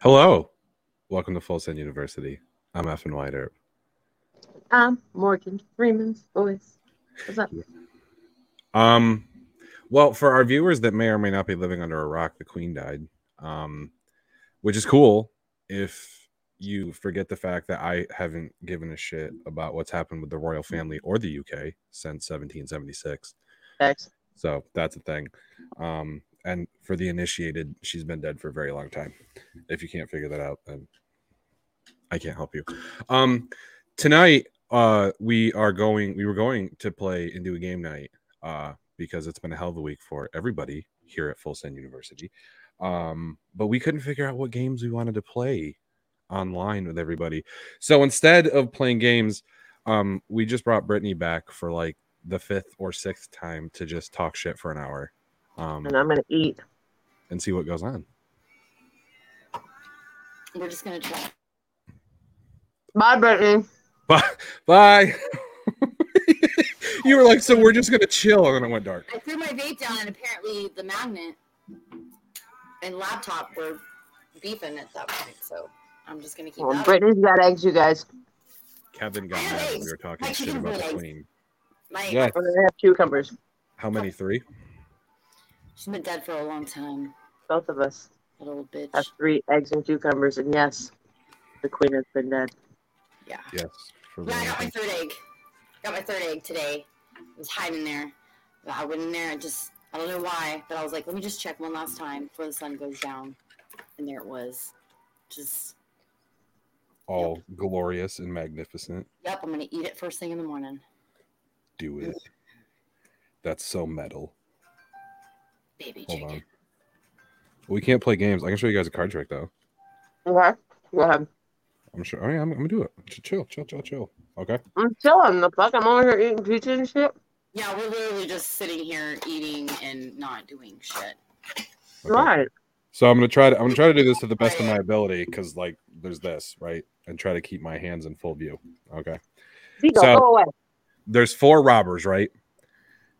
Hello. Welcome to Full Send University. I'm F and White Herb. Um, Morgan Freeman's voice. What's up? Um, well, for our viewers that may or may not be living under a rock, the Queen died. Um, which is cool if you forget the fact that I haven't given a shit about what's happened with the royal family or the UK since 1776. Thanks. So that's a thing. Um, and for the initiated, she's been dead for a very long time. If you can't figure that out, then I can't help you. Um, tonight, uh, we are going. We were going to play and do a game night. Uh, because it's been a hell of a week for everybody here at Full Send University. Um, but we couldn't figure out what games we wanted to play online with everybody. So instead of playing games, um, we just brought Brittany back for like the fifth or sixth time to just talk shit for an hour um, And I'm gonna eat. and see what goes on. We're just gonna try. Bye, Brittany. Bye. Bye. you were like, so we're just gonna chill, and then it went dark. I threw my vape down, and apparently the magnet and laptop were beefing at that point. So I'm just gonna keep Well, that. Brittany's got eggs, you guys. Kevin got mad when we were talking I shit about the realize. queen. My, Yeah. We're gonna have cucumbers. How many? Three. She's been dead for a long time. Both of us That old bitch. have three eggs and cucumbers, and yes, the queen has been dead. Yeah. Yes. Yeah, I got my third egg. Got my third egg today. It was hiding there. I went in there and just I don't know why, but I was like, let me just check one last time before the sun goes down. And there it was. Just all glorious and magnificent. yep, I'm gonna eat it first thing in the morning. Do it. That's so metal. Baby Hold chicken. on. We can't play games. I can show you guys a card trick though. Okay. Go ahead. I'm sure. Oh yeah, I'm, I'm gonna do it. Chill, chill, chill, chill. Okay. I'm chilling. The fuck? I'm over here eating pizza and shit. Yeah, we're literally just sitting here eating and not doing shit. okay. Right. So I'm gonna try to. I'm gonna try to do this to the best of my ability because like there's this right, and try to keep my hands in full view. Okay. Vigo, So- go away. There's four robbers, right?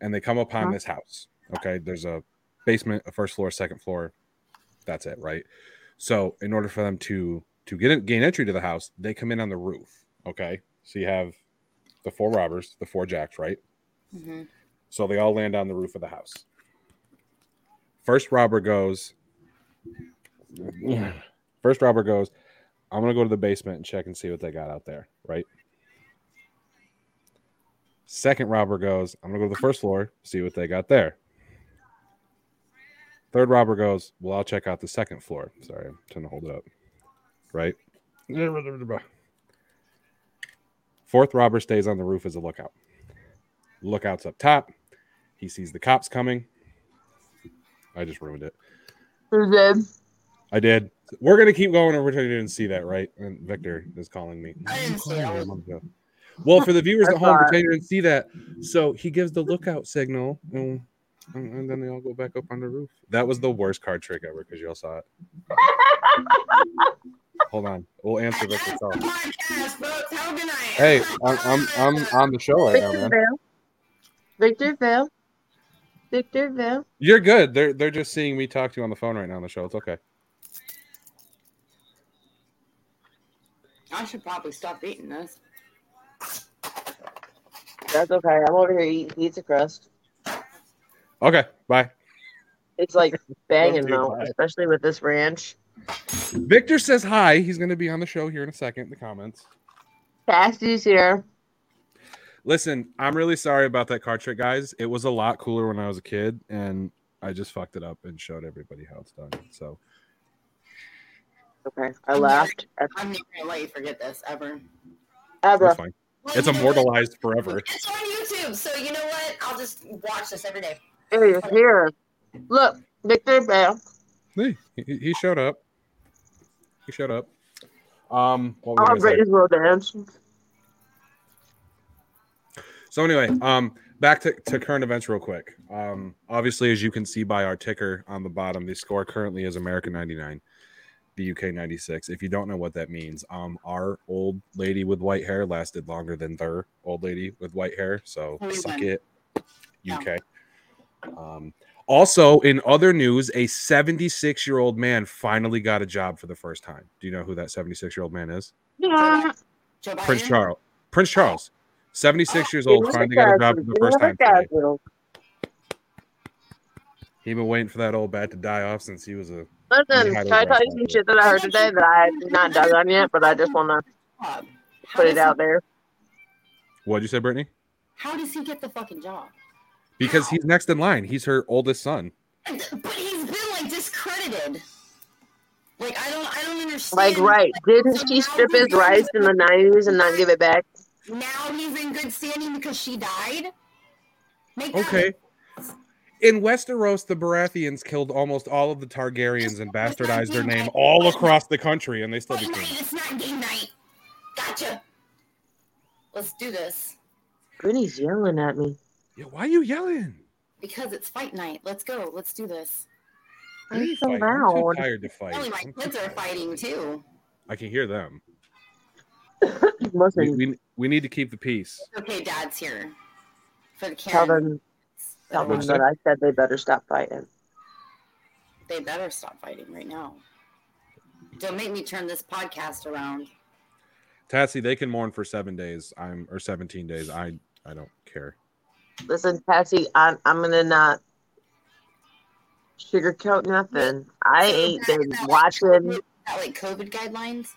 And they come upon Uh-huh. this house. Okay. There's a basement, a first floor, second floor. That's it, right? So in order for them to to get in, gain entry to the house, they come in on the roof. Okay. So you have the four robbers, the four jacks, right? hmm So they all land on the roof of the house. First robber goes. First robber goes. I'm gonna go to the basement and check and see what they got out there. Right. Second robber goes. I'm gonna go to the first floor, see what they got there. Third robber goes. Well, I'll check out the second floor. Sorry, I'm trying to hold it up. Right. Fourth robber stays on the roof as a lookout. Lookout's up top. He sees the cops coming. I just ruined it. Who did? I did. We're gonna keep going, and we're trying to see that, right? And Victor is calling me. I didn't see it. Well, for the viewers at home, saw it. pretend you didn't see that. So he gives the lookout signal, and, and, and then they all go back up on the roof. That was the worst card trick ever because y'all saw it. Hold on, we'll answer this That's podcast, folks. Have a good night. Hey, I'm, I'm I'm on the show right now, Victor man. Vale. Victor Vale. Victor Vale. You're good. They're they're just seeing me talk to you on the phone right now on the show. It's okay. I should probably stop eating this. That's okay. I'm over here eating pizza crust. Okay, bye. It's like banging though, especially with this ranch. Victor says hi. He's going to be on the show here in a second. in The comments. Cassie's here. Listen, I'm really sorry about that card trick, guys. It was a lot cooler when I was a kid, and I just fucked it up and showed everybody how it's done. So Okay. I laughed. I'm never gonna let you forget this ever. Ever. that's fine. Well, It's you what? immortalized forever. It's on YouTube, so you know what? I'll just watch this every day. Here, you're here. Look, Victor Vale. Hey, he, he showed up. He showed up. Um, what was I Oh, gonna say? Brittany's dance. So anyway, um, back to, to current events real quick. Um, obviously, as you can see by our ticker on the bottom, the score currently is America 99, the UK 96. If you don't know what that means, um, our old lady with white hair lasted longer than their old lady with white hair. So suck it, UK. Um, also, in other news, a 76 year old man finally got a job for the first time. Do you know who that 76 year old man is? Yeah. Prince Charles. Prince Charles. 76 years old, me the finally got a job for the first time. today. He been waiting for that old bat to die off since he was a. Listen, Yeah, I can I don't tell you some shit that I heard today that I have not dug on yet, but I just want to put it out there. What'd you say, Brittany? How does he get the fucking job? Because he's next in line. He's her oldest son. But he's been like discredited. Like I don't, I don't understand. Like, right. Didn't she strip his rights in the 90s and not give it back? Now he's in good standing because she died. Make that Okay. In Westeros, the Baratheons killed almost all of the Targaryens and bastardized their name all across the country, and they still Fight became. night. It's not game night. Gotcha. Let's do this Brittany's yelling at me. Yeah, why are you yelling? because it's fight night. Let's go. Let's do this. Why are I'm so fighting? I'm too tired to fight. Only my I'm kids are fighting too. I can hear them. We, Listen, we, we need to keep the peace. Okay, Dad's here for the tell them, tell them that I said they better stop fighting. They better stop fighting right now. Don't make me turn this podcast around. Tatsy, they can mourn for seven days. I'm or 17 days. I I don't care. Listen, Patsy, I'm, I'm gonna not sugarcoat nothing. I ain't been watching. That like COVID guidelines.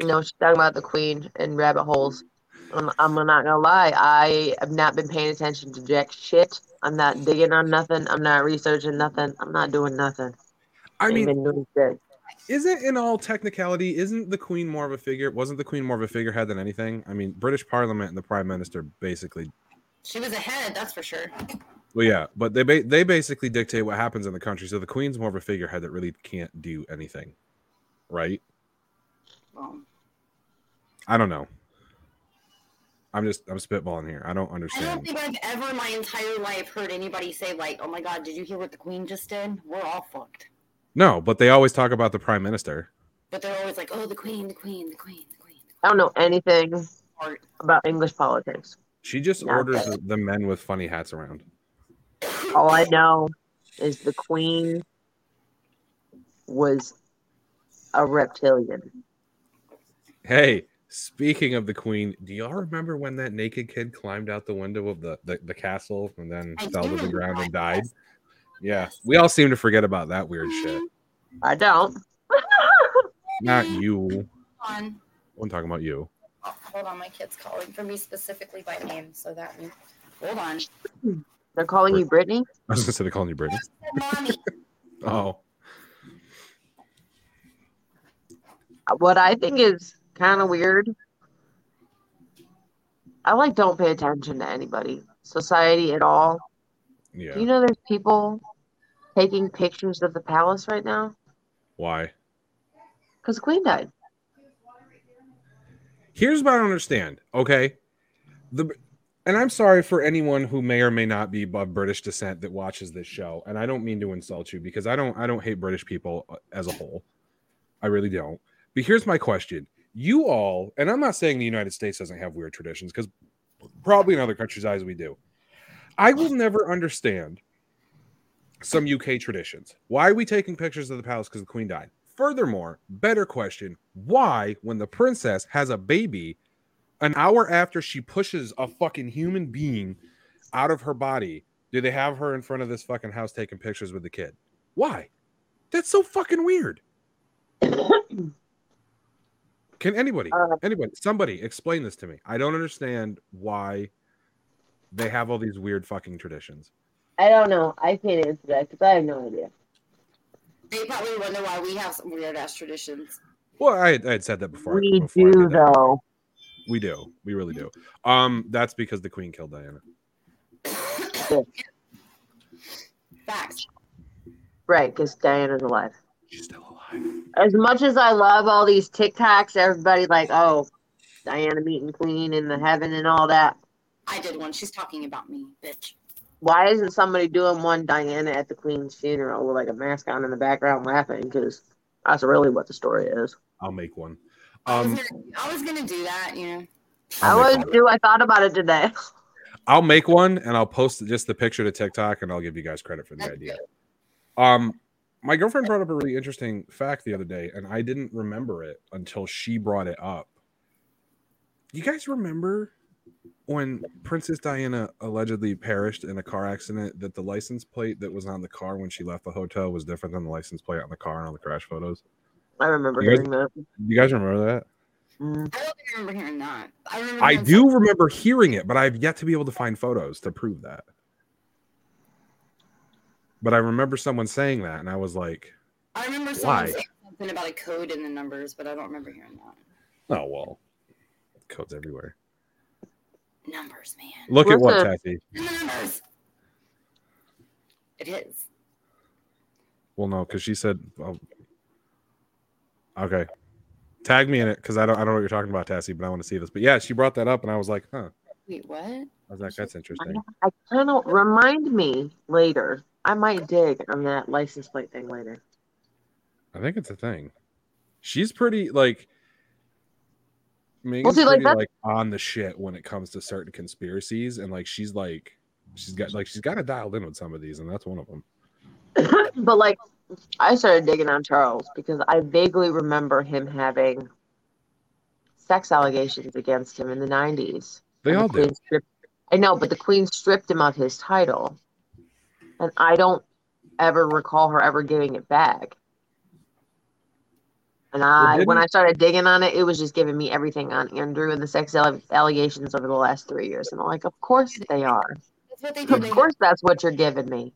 No, she's talking about the queen and rabbit holes. I'm, I'm not gonna lie. I have not been paying attention to jack shit. I'm not digging on nothing. I'm not researching nothing. I'm not doing nothing. I Ain't mean, been doing shit. isn't in all technicality, isn't the Queen more of a figure? Wasn't the Queen more of a figurehead than anything? I mean, British Parliament and the Prime Minister basically. She was ahead, that's for sure. Well, yeah, but they ba- they basically dictate what happens in the country. So the Queen's more of a figurehead that really can't do anything, right? Well, I don't know. I'm just I'm spitballing here. I don't understand. I don't think I've ever in my entire life heard anybody say like, "Oh my God, did you hear what the Queen just did? We're all fucked." No, but they always talk about the Prime Minister. But they're always like, "Oh, the Queen, the Queen, the Queen, the Queen." I don't know anything about English politics. She just Not orders the, the men with funny hats around. All I know is the queen was a reptilian. Hey, speaking of the Queen, do y'all remember when that naked kid climbed out the window of the, the, the castle and then I fell to the ground and died? yes. Yeah, we all seem to forget about that weird shit. I don't. Not you. I'm talking about you. Oh, hold on, my kid's calling for me specifically by name, so that means. Hold on. They're calling you Brittany. I was gonna say they're calling you Brittany. Mommy. Oh, What I think is kind of weird. I like don't pay attention to anybody, society at all. yeah. Do you know there's people taking pictures of the palace right now Why? because the queen died. Here's what I understand. Okay, the and I'm sorry for anyone who may or may not be of British descent that watches this show, and I don't mean to insult you because I don't I don't hate British people uh, as a whole. I really don't. But here's my question: You all, and I'm not saying the United States doesn't have weird traditions because probably in other countries' eyes we do. I will never understand some UK traditions. Why are we taking pictures of the palace because the queen died? Furthermore, better question: Why, when the princess has a baby, an hour after she pushes a fucking human being out of her body, do they have her in front of this fucking house taking pictures with the kid? Why? That's so fucking weird. Can anybody, Uh, anybody, somebody explain this to me? I don't understand why they have all these weird fucking traditions. I don't know. I can't answer that because I have no idea. They probably wonder why we have some weird ass traditions. Well, I, I had said that before. we before do though. We do. We really do. Um, that's because the queen killed Diana. Facts. Right, because Diana's alive. She's still alive. As much as I love all these TikToks, everybody like, oh, Diana meeting Queen in the heaven and all that. I did one. She's talking about me, bitch. Why isn't somebody doing one Diana at the Queen's funeral with like a mask on in the background laughing? Because that's really what the story is. I'll make one. I, Um, was gonna, I was gonna do that, you know. I'll I make was one. too. I thought about it today. I'll make one and I'll post just the picture to TikTok and I'll give you guys credit for the That's idea. Um, my girlfriend brought up a really interesting fact the other day, and I didn't remember it until she brought it up. You guys remember when Princess Diana allegedly perished in a car accident? That the license plate that was on the car when she left the hotel was different than the license plate on the car and on the crash photos. I remember You guys- hearing that. You guys remember that? Mm. I don't think I remember hearing that. I remember. I do something- remember hearing it, but I've yet to be able to find photos to prove that. But I remember someone saying that, and I was like, I remember someone Why? saying something about a code in the numbers, but I don't remember hearing that. "Oh well, codes everywhere." Numbers, man. Look at what, Listen. In the numbers. It is. Well, no, because she said, oh. "Okay, tag me in it," because I don't, I don't know what you're talking about, Tassie, but I want to see this. But yeah, she brought that up, and I was like, "Huh." Wait, what? I was like, "That's interesting." I kind of remind me later. I might dig on that license plate thing later. I think it's a thing. She's pretty like. Megan's see, like, pretty like on the shit when it comes to certain conspiracies, and like she's like, she's got like she's got it dialed in with some of these, and that's one of them. but like, I started digging on Charles because I vaguely remember him having sex allegations against him in the '90s. They all the. Queen stripped- I know, but the Queen stripped him of his title, and I don't ever recall her ever giving it back. And I, when I started digging on it, it was just giving me everything on Andrew and the sex alle- allegations over the last three years. And I'm like, of course they are. That's what they do. Of course that's what you're giving me.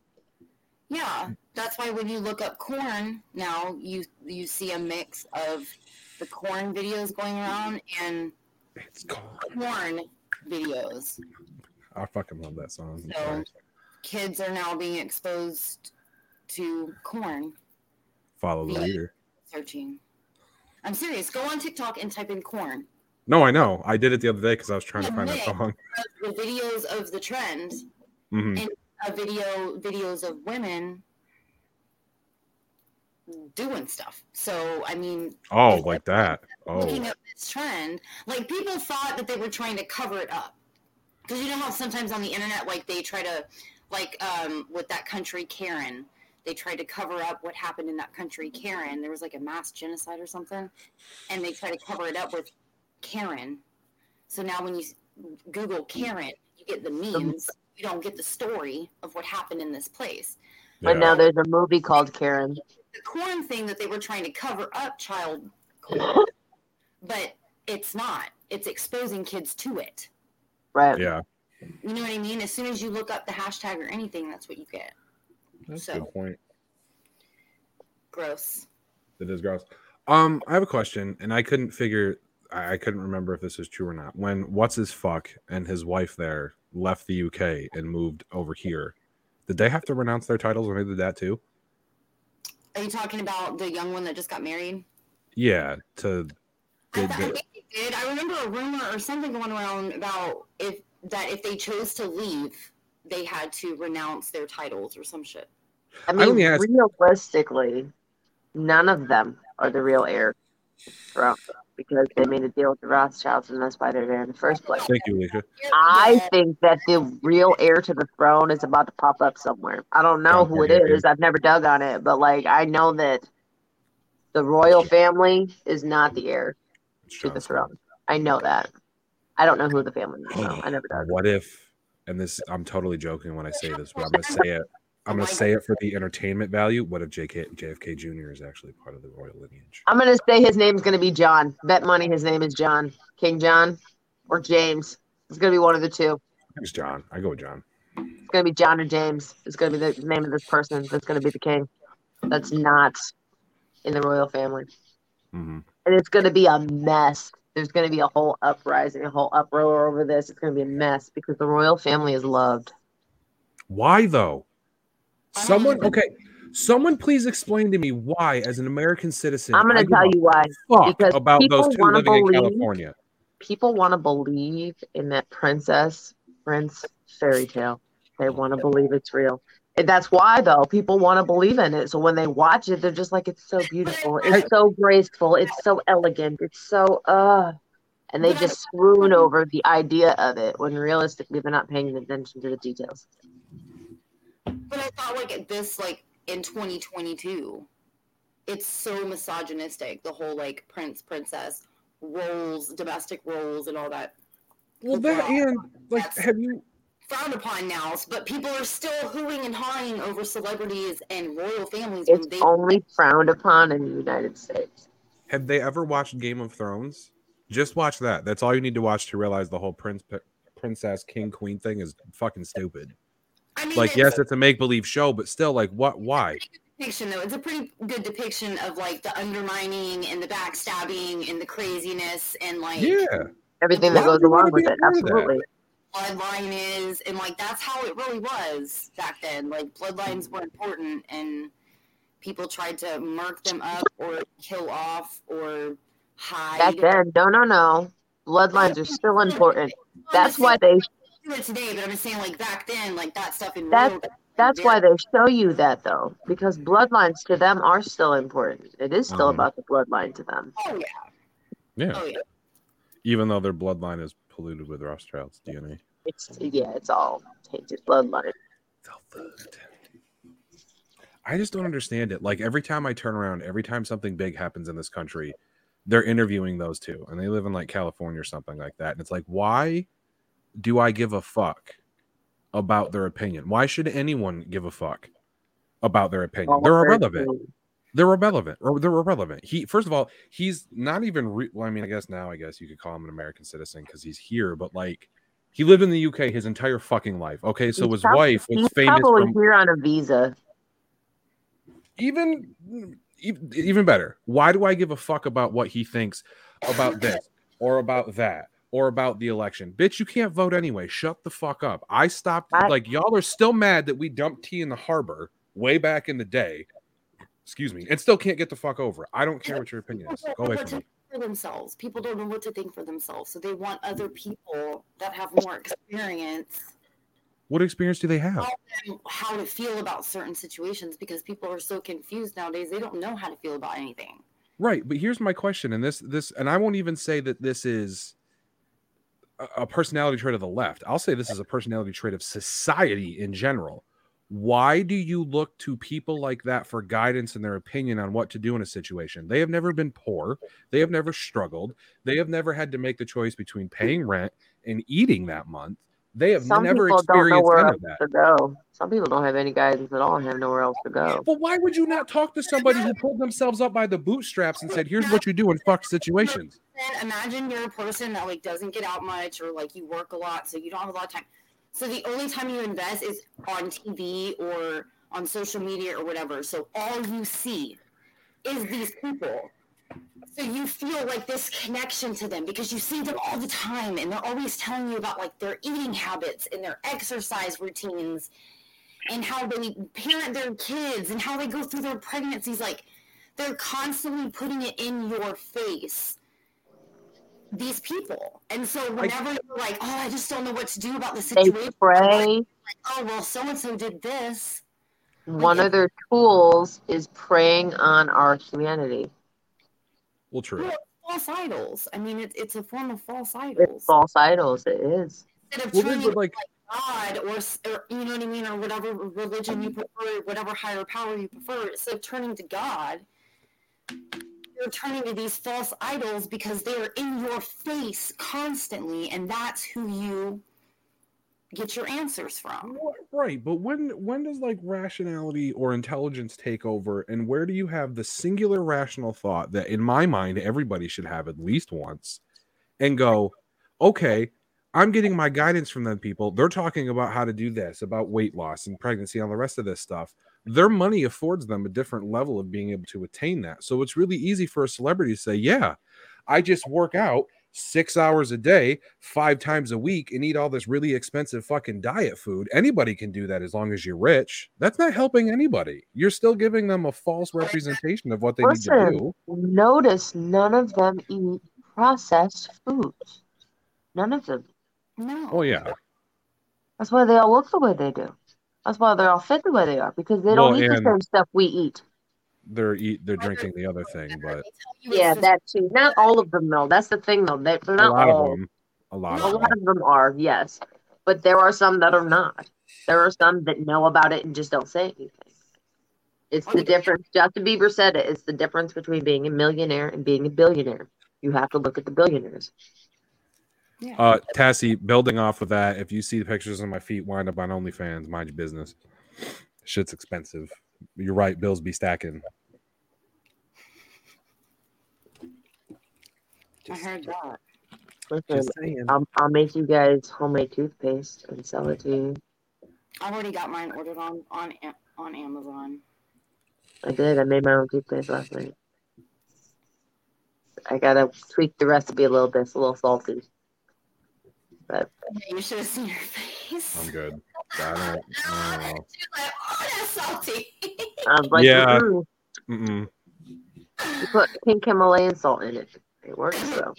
Yeah, that's why when you look up corn now, you you see a mix of the corn videos going around and It's called. corn videos. I fucking love that song. So- Kids are now being exposed to corn Follow the leader. searching. I'm serious. Go on TikTok and type in corn. No, I know. I did it the other day because I was trying to find that song. The videos of the trend, Mhm. a video videos of women doing stuff. So I mean, Oh, like that. Oh, looking at this trend, like people thought that they were trying to cover it up. Because you know how sometimes on the internet, like they try to, like um, with that country Karen, they tried to cover up what happened in that country Karen. There was like a mass genocide or something, and they try to cover it up with Karen. So now when you Google Karen, you get the memes. You don't get the story of what happened in this place. But now there's a movie called Karen. The corn thing that they were trying to cover up child corn, but it's not. It's exposing kids to it. Right. yeah, You know what I mean? As soon as you look up the hashtag or anything, that's what you get. That's a So- good point. Gross. It is gross. Um, I have a question, and I couldn't figure. I I couldn't remember if this is true or not. When what's his fuck and his wife there left the UK and moved over here, did they have to renounce their titles when they did that too? Are you talking about the young one that just got married? Yeah, to I, th- I think they did. I remember a rumor or something going around about if that if they chose to leave, they had to renounce their titles or some shit. I I only mean, asked- realistically, none of them are the real heir Trump because they made a deal with the Rothschilds and that's why they're there in the first place. thank you, Alicia. I think that the real heir to the throne is about to pop up somewhere. I don't know who it is. I've never dug on it, but like I know that the royal family is not the heir to the throne. I know that. I don't know who the family is. though. I never dug. What if? And this, I'm totally joking when I say this, but I'm gonna say it. I'm gonna say it for the entertainment value. What if JK, JFK Jr. is actually part of the royal lineage? I'm gonna say his name's gonna be John. Bet money his name is John. King John or James. It's gonna be one of the two. It's John. I go with John. It's gonna be John or James. It's gonna be the name of this person that's gonna be the king. That's not in the royal family. hmm And it's gonna be a mess. There's gonna be a whole uprising, a whole uproar over this. It's gonna be a mess because the royal family is loved. Why though? I don't Someone, okay. Someone, please explain to me why, as an American citizen, I'm gonna tell you why. because about those people two wanna living in believe- California. People want to believe in that princess Prince fairy tale. They want to believe it's real. And that's why though people want to believe in it. So when they watch it, they're just like, it's so beautiful, it's so graceful, it's so elegant, it's so uh and they just swoon over the idea of it when realistically they're not paying attention to the details. But I thought like this like in 2022, it's so misogynistic. The whole like prince princess roles, domestic roles, and all that. Well, that and like, That's- have you? Frowned upon now, but people are still hooing and hawing over celebrities and royal families It's when they only frowned upon in the United States. Have they ever watched Game of Thrones? Just watch that. That's all you need to watch to realize the whole prince, princess, king, queen thing is fucking stupid. I mean, Like, it's yes, it's a make believe show, but still, like, what? Why? depiction though. It's a pretty good depiction of like the undermining and the backstabbing and the craziness and like Yeah, Everything Why that goes would you wanna along with it. part that? Absolutely. bloodline is and like that's how it really was back then like bloodlines were important and people tried to mark them up or kill off or hide Back then, no, no, no. Bloodlines are still important. That's why they. Do it today but i'm just saying like back then like that stuff in That- real- That's why they show you that though, because bloodlines to them are still important. It is still Mhm. about the bloodline to them. oh yeah yeah. oh yeah Even though their bloodline is polluted with Rothschild's DNA. It's yeah, it's all tainted bloodline. I just don't understand it. Like every time I turn around, every time something big happens in this country, they're interviewing those two, and they live in like California or something like that. And it's like, why do I give a fuck about their opinion? Why should anyone give a fuck about their opinion? They're irrelevant. They're irrelevant. Or they're irrelevant. He first of all, he's not even. Re- well, I mean, I guess now, I guess you could call him an American citizen because he's here. But like, he lived in the UK his entire fucking life. Okay, so He's his wife was famous probably from here on a visa. even even better why do i give a fuck about what he thinks about this or about that or about the election. Bitch you can't vote anyway. Shut the fuck up. I stopped I- like y'all are still mad that we dumped tea in the harbor way back in the day. Excuse me. And still can't get the fuck over it. i don't care what your opinion is. go away from me. for themselves. People don't know what to think for themselves. So they want other people that have more experience. What experience do they have? How to feel about certain situations because people are so confused nowadays. They don't know how to feel about anything. Right, but here's my question, and this this, and I won't even say that this is a personality trait of the left. I'll say this is a personality trait of society in general. Why do you look to people like that for guidance and their opinion on what to do in a situation? They have never been poor. They have never struggled. They have never had to make the choice between paying rent and eating that month. They have Some never people don't know where else to go. Some people don't have any guidance at all and have nowhere else to go. But why would you not talk to somebody who pulled themselves up by the bootstraps and said, "Here's what you do in fuck situations"? Imagine you're a person that like doesn't get out much or like you work a lot so you don't have a lot of time. So the only time you invest is on tv or on social media or whatever. So all you see is these people. So you feel like this connection to them because you see them all the time and they're always telling you about like their eating habits and their exercise routines and how they parent their kids and how they go through their pregnancies. Like they're constantly putting it in your face these people and so whenever you're like oh i just don't know what to do about the They situation pray. oh well so and so did this One of their tools is preying on our humanity. Well, true. Well, false idols i mean it, it's a form of false It's idols false idols. It is. instead of Well, turning then, but like, God or, or you know what I mean, or whatever religion you mm-hmm. prefer, whatever higher power you prefer, instead of turning to God, you're turning to these false idols because they are in your face constantly, and that's who you get your answers from. right, but when when does like rationality or intelligence take over, and where do you have the singular rational thought that, in my mind, everybody should have at least once, and go, okay. I'm getting my guidance from them people. They're talking about how to do this, about weight loss and pregnancy, and all the rest of this stuff. Their money affords them a different level of being able to attain that. So it's really easy for a celebrity to say, Yeah, I just work out six hours a day, five times a week, and eat all this really expensive fucking diet food. Anybody can do that as long as you're rich. That's not helping anybody. You're still giving them a false representation of what they need to do. Notice none of them eat processed foods. None of them. No. Oh, yeah. That's why they all look the way they do. That's why they're all fit the way they are because they don't eat the same stuff we eat. They're eat they're drinking the other thing, but Yeah, that too. Not all of them though. That's the thing though. They- They're a not lot all. of them. A lot A of lot them. of them are, yes, but there are some that are not. There are some that know about it and just don't say anything. It's the difference. Justin Bieber said it. It's the difference between being a millionaire and being a billionaire. You have to look at the billionaires. Uh, Tassie, building off of that, if you see the pictures of my feet wind up on OnlyFans, mind your business. Shit's expensive. You're right. Bills be stacking. I heard that. Listen, I'll, I'll make you guys homemade toothpaste and sell it to you. I've already got mine ordered on on on Amazon. I did. I made my own toothpaste last night. I gotta tweak the recipe a little bit. It's a little salty. But Yeah, you should have seen her face. I'm good. I don't, I don't know. She was like, "Oh, that's salty." I was like, Yeah. "Mm, Mm-mm. you put pink Himalayan salt in it. It works though.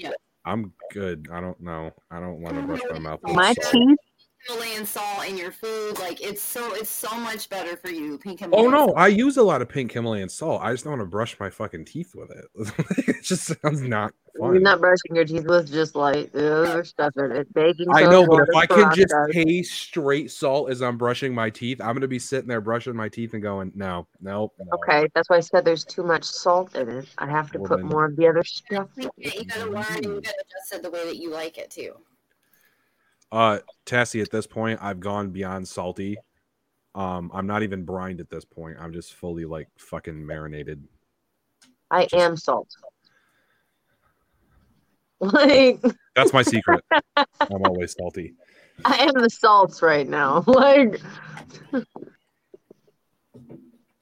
I'm good. I don't know. I don't want to brush my mouth. My salt. teeth. Himalayan salt in your food, like it's so it's so much better for you. Pink Oh no, salt. I use a lot of pink Himalayan salt. I just don't want to brush my fucking teeth with it. it just sounds not You're not brushing your teeth with just like the other stuff in it. Baking I know, but if I can just peroxide. taste straight salt as I'm brushing my teeth, I'm gonna be sitting there brushing my teeth and going, no, no, no. Okay, that's why I said there's too much salt in it. I have to Well, put then- more of the other stuff. You gotta- you gotta learn and you gotta adjust it the way that you like it too. Uh, Tassie, at this point, I've gone beyond salty. Um, I'm not even brined at this point. I'm just fully like fucking marinated. I am salt. Like That's my secret. I'm always salty. I am the salts right now. Like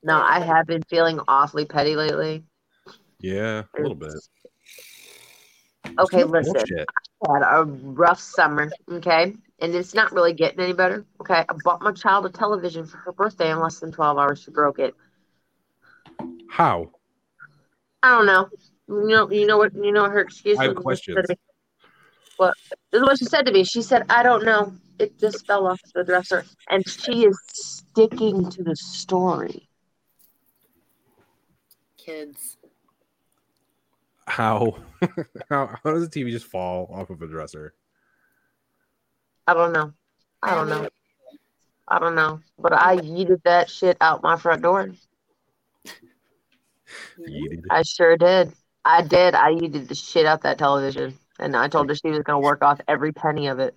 No, I have been feeling awfully petty lately. Yeah, a little bit. Okay, listen. bullshit. Had a rough summer, okay? And it's not really getting any better. Okay. I bought my child a television for her birthday in less than 12 hours. She broke it. How? I don't know. You know, you know what you know what her excuse I have questions. What this is what she said to me. She said, I don't know. It just fell off the dresser. And she is sticking to the story. Kids. How? how? How does a TV just fall off of a dresser? I don't know. I don't know. I don't know. But I yeeted that shit out my front door. Yeeted. I sure did. I did. I yeeted the shit out that television. And I told her she was gonna work off every penny of it.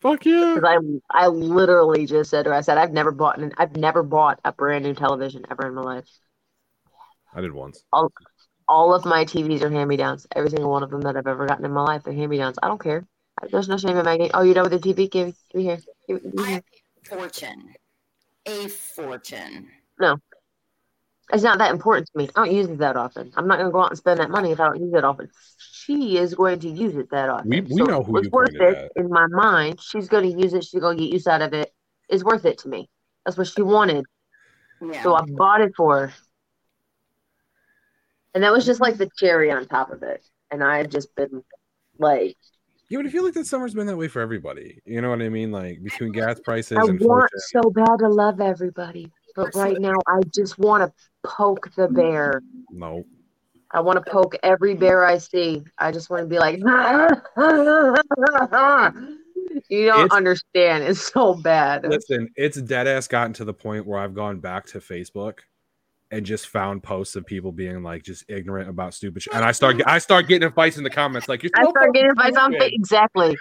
Fuck yeah. Because I I literally just said to her, I said, I've never bought an I've never bought a brand new television ever in my life. I did once. All of my TVs are hand me downs. Every single one of them that I've ever gotten in my life are hand me downs. I don't care. There's no shame in my game. Oh, you know what the TV? Give, give me here. Give, give me here. fortune. A fortune. No. It's not that important to me. I don't use it that often. I'm not gonna go out and spend that money if I don't use it often. She is going to use it that often. We- we So know who it's you worth pointed it in my mind. She's gonna use it. She's gonna get use out of it. It's worth it to me. That's what she wanted. Yeah. So I bought it for her. And that was just like the cherry on top of it. And I've just been like, Yeah, but I feel like that summer's been that way for everybody. You know what I mean? Like between gas prices I and want so bad to love everybody. But right now, I just want to poke the bear. No. I want to poke every bear I see. I just want to be like, you don't It's- understand. It's so bad. Listen, it's dead ass gotten to the point where I've gone back to Facebook and just found posts of people being like just ignorant about stupid shit. And I start I start getting advice in the comments like you're I start getting fucking advice on fa- exactly.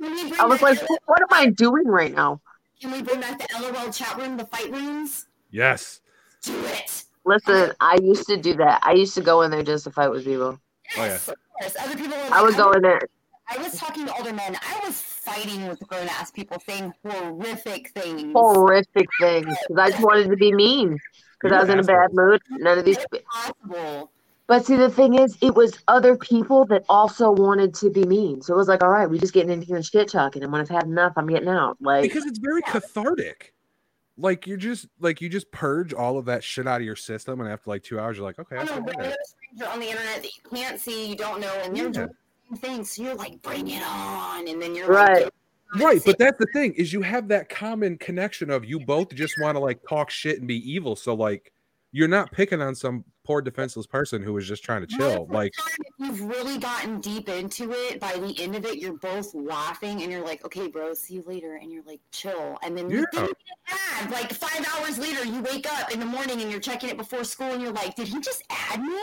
Can we bring I was like, the- what am I doing right now? Can we bring back the AOL chat room, the fight rooms? Yes. Do it. Listen, I used to do that. I used to go in there just to fight with people. Oh, yeah. Yes, of course. Other people were I would like, go oh, in there. I was talking to older men. I was fighting with grown ass people saying horrific things. horrific things because I just wanted to be mean because I was in a bad mood. None of these. Impossible. But see, the thing is, it was other people that also wanted to be mean. So it was like, all right, we just getting in here and shit talking, and when I've had enough, I'm getting out. Like, Because it's very cathartic. Like you're just like you just purge all of that shit out of your system, and after like two hours, you're like, okay, I I know, but better. you're a stranger on the internet that you can't see, you don't know, and they're Yeah. doing things. So you're like, bring it on, and then you're Right. like, Right, but that's the thing is you have that common connection of you both just want to like talk shit and be evil. So like you're not picking on some poor defenseless person who was just trying to chill. Like if you've really gotten deep into it, by the end of it, you're both laughing and you're like, okay, bro, see you later. And you're like, chill. And then Yeah. you get an ad. Like five hours later, you wake up in the morning and you're checking it before school and you're like, did he just add me?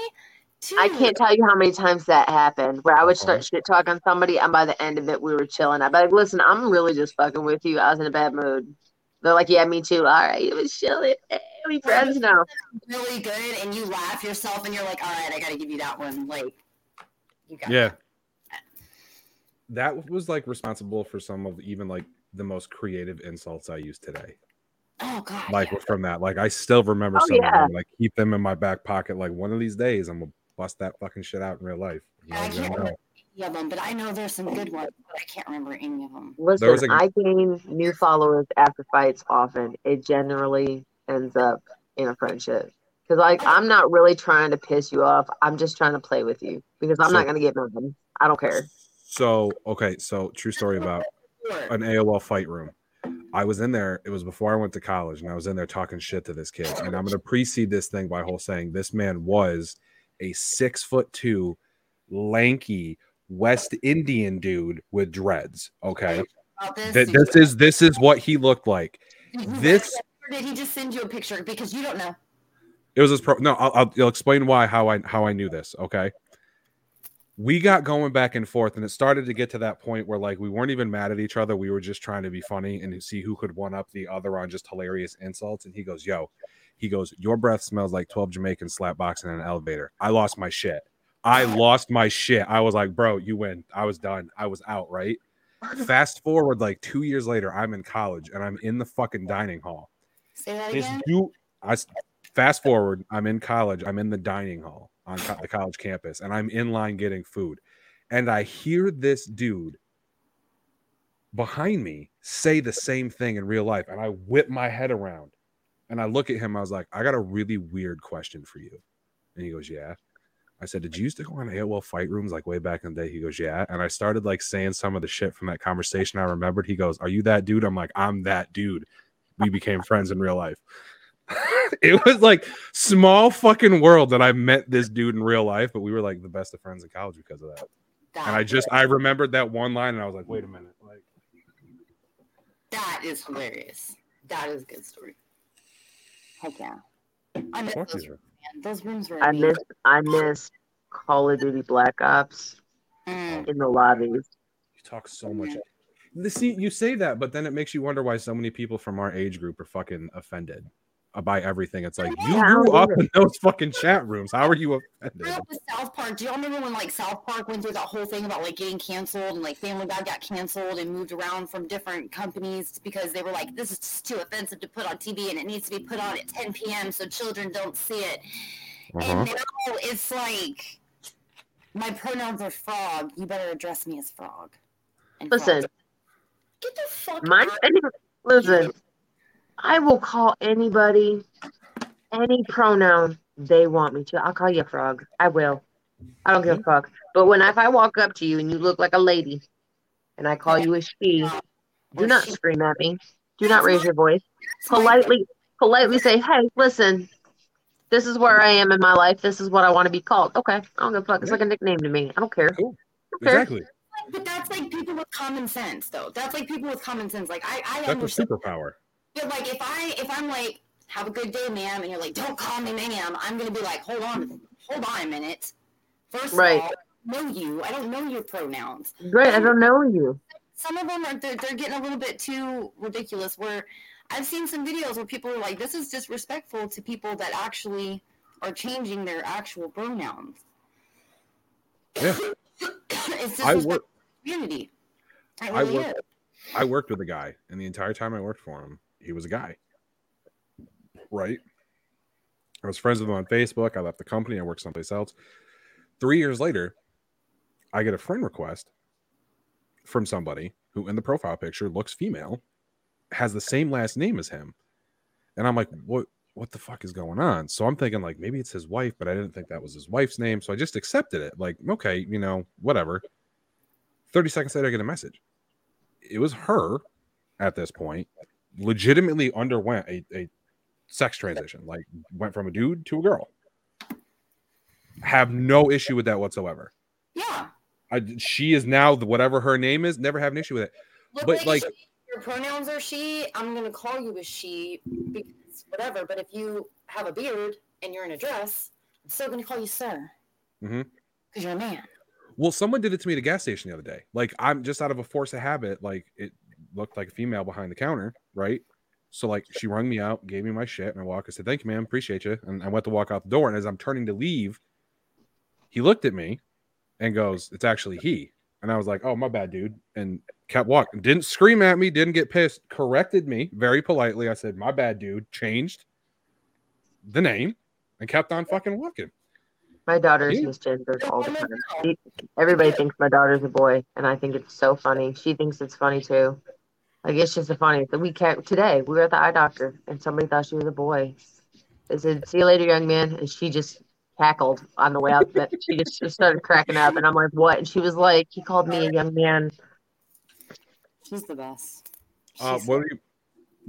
Dude, I can't tell you how many times that happened where I would start shit talking somebody, and by the end of it, we were chilling. I'd be like, listen, I'm really just fucking with you. I was in a bad mood. They're like, yeah, me too. All right, it was chilling. Hey, we friends now. really good and you laugh yourself and you're like, all right, I got to give you that one. Like, you got yeah. That was like responsible for some of even like the most creative insults I use today. Oh, God. Like yeah. from that. Like I still remember Oh, some yeah. of them. Like keep them in my back pocket. Like one of these days I'm gonna bust that fucking shit out in real life. You know I can't remember any of them, but I know there's some good ones, but I can't remember any of them. Listen, was a- I gain new followers after fights often. It generally ends up in a friendship. Because, like, I'm not really trying to piss you off. I'm just trying to play with you because I'm So- not going to get mad. I don't care. So okay, so true story about an AOL fight room. I was in there. It was before I went to college, and I was in there talking shit to this kid. And I'm going to precede this thing by whole saying this man was a six foot two, lanky West Indian dude with dreads. Okay, this, Th- this is this is what he looked like. this- or did he just send you a picture? Because you don't know. It was his pro. No, I'll, I'll, I'll explain why how I how I knew this. Okay, we got going back and forth, and it started to get to that point where like we weren't even mad at each other. We were just trying to be funny and see who could one up the other on just hilarious insults. And he goes, "Yo," he goes, "Your breath smells like twelve Jamaicans slap boxing in an elevator." I lost my shit. I lost my shit. I was like, "Bro, you win." I was done. I was out. Right. Fast forward like two years later, I'm in college and I'm in the fucking dining hall Say that this again. dude I fast forward i'm in college i'm in the dining hall on co- the college campus and i'm in line getting food and i hear this dude behind me say the same thing in real life and i whip my head around and i look at him i was like i got a really weird question for you and he goes yeah i said did you used to go on aol fight rooms like way back in the day he goes yeah and i started like saying some of the shit from that conversation i remembered he goes are you that dude i'm like i'm that dude we became friends in real life. it was like small fucking world that I met this dude in real life, but we were like the best of friends in college because of that. And I That- just I remembered that one line and I was like, wait a minute, like that is hilarious. That is a good story. Heck yeah. I miss those, is man. those rooms were I amazing. miss I miss Call of Duty Black Ops Mm. in the lobbies. you talk so much. The- See, you say that, but then it makes you wonder why so many people from our age group are fucking offended by everything. It's like you Yeah, I don't grew up in those fucking chat rooms. How are you offended? up with South Park. Do y'all remember when like South Park went through that whole thing about like getting canceled and like Family Guy got canceled and moved around from different companies because they were like, this is just too offensive to put on TV and it needs to be put on at 10 p.m. so children don't see it. Uh-huh. And now it's like, my pronouns are frog. You better address me as frog. And Listen, frog- get the fuck my out. thing, listen, I will call anybody any pronoun they want me to. I'll call you a frog. I will. I don't give a fuck. But when if I walk up to you and you look like a lady, and I call you a she, do not scream at me. Do not raise your voice. Politely, politely say, "Hey, listen, this is where I am in my life. This is what I want to be called." Okay, I don't give a fuck. It's like a nickname to me. I don't care. Cool. Okay. Exactly. But that's like people with common sense, though. That's like people with common sense. Like I, I That's a superpower. Yeah, like if I if I'm like, have a good day, ma'am, and you're like, don't call me ma'am, I'm gonna be like, hold on, hold on a minute. First Right. of all, I know you. I don't know your pronouns. Great. I don't know you. Some of them are they're, they're getting a little bit too ridiculous. Where I've seen some videos where people are like, this is disrespectful to people that actually are changing their actual pronouns. Yeah. it's I work. to community. It I really work- is. I worked with a guy, and the entire time I worked for him, he was a guy. Right? I was friends with him on Facebook. I left the company. I worked someplace else. Three years later, I get a friend request from somebody who, in the profile picture, looks female, has the same last name as him, and I'm like, "What? What the fuck is going on?" So I'm thinking like maybe it's his wife, but I didn't think that was his wife's name, so I just accepted it. Like, okay, you know, whatever. Thirty seconds later, I get a message it was her at this point legitimately underwent a, a sex transition, like went from a dude to a girl. Have no issue with that whatsoever. Yeah. I, she is now the, whatever her name is. Never have an issue with it. Look But, like- she- your pronouns are she, I'm gonna call you a she because whatever. But if you have a beard and you're in a dress, I'm still gonna call you sir. Mm-hmm. Because you're a man. Well, someone did it to me at a gas station the other day. Like I'm just out of a force of habit. Like it looked like a female behind the counter, right? So like she rung me out, gave me my shit, and I walked. I said, "Thank you, ma'am, appreciate you." And I went to walk out the door. And as I'm turning to leave, he looked at me and goes, "It's actually he." And I was like, "Oh, my bad, dude," and kept walking. Didn't scream at me, didn't get pissed. Corrected me very politely. I said, "My bad, dude." Changed the name and kept on fucking walking. My daughter is Yeah. misgendered all the time. She, everybody thinks my daughter's a boy, and I think it's so funny. She thinks it's funny too. Like it's just the funniest. We can't today. We were at the eye doctor, and somebody thought she was a boy. They said, "See you later, young man," and she just cackled on the way out. That she just, just started cracking up, and I'm like, "What?" And she was like, "He called me a young man." She's the best. Uh, what do you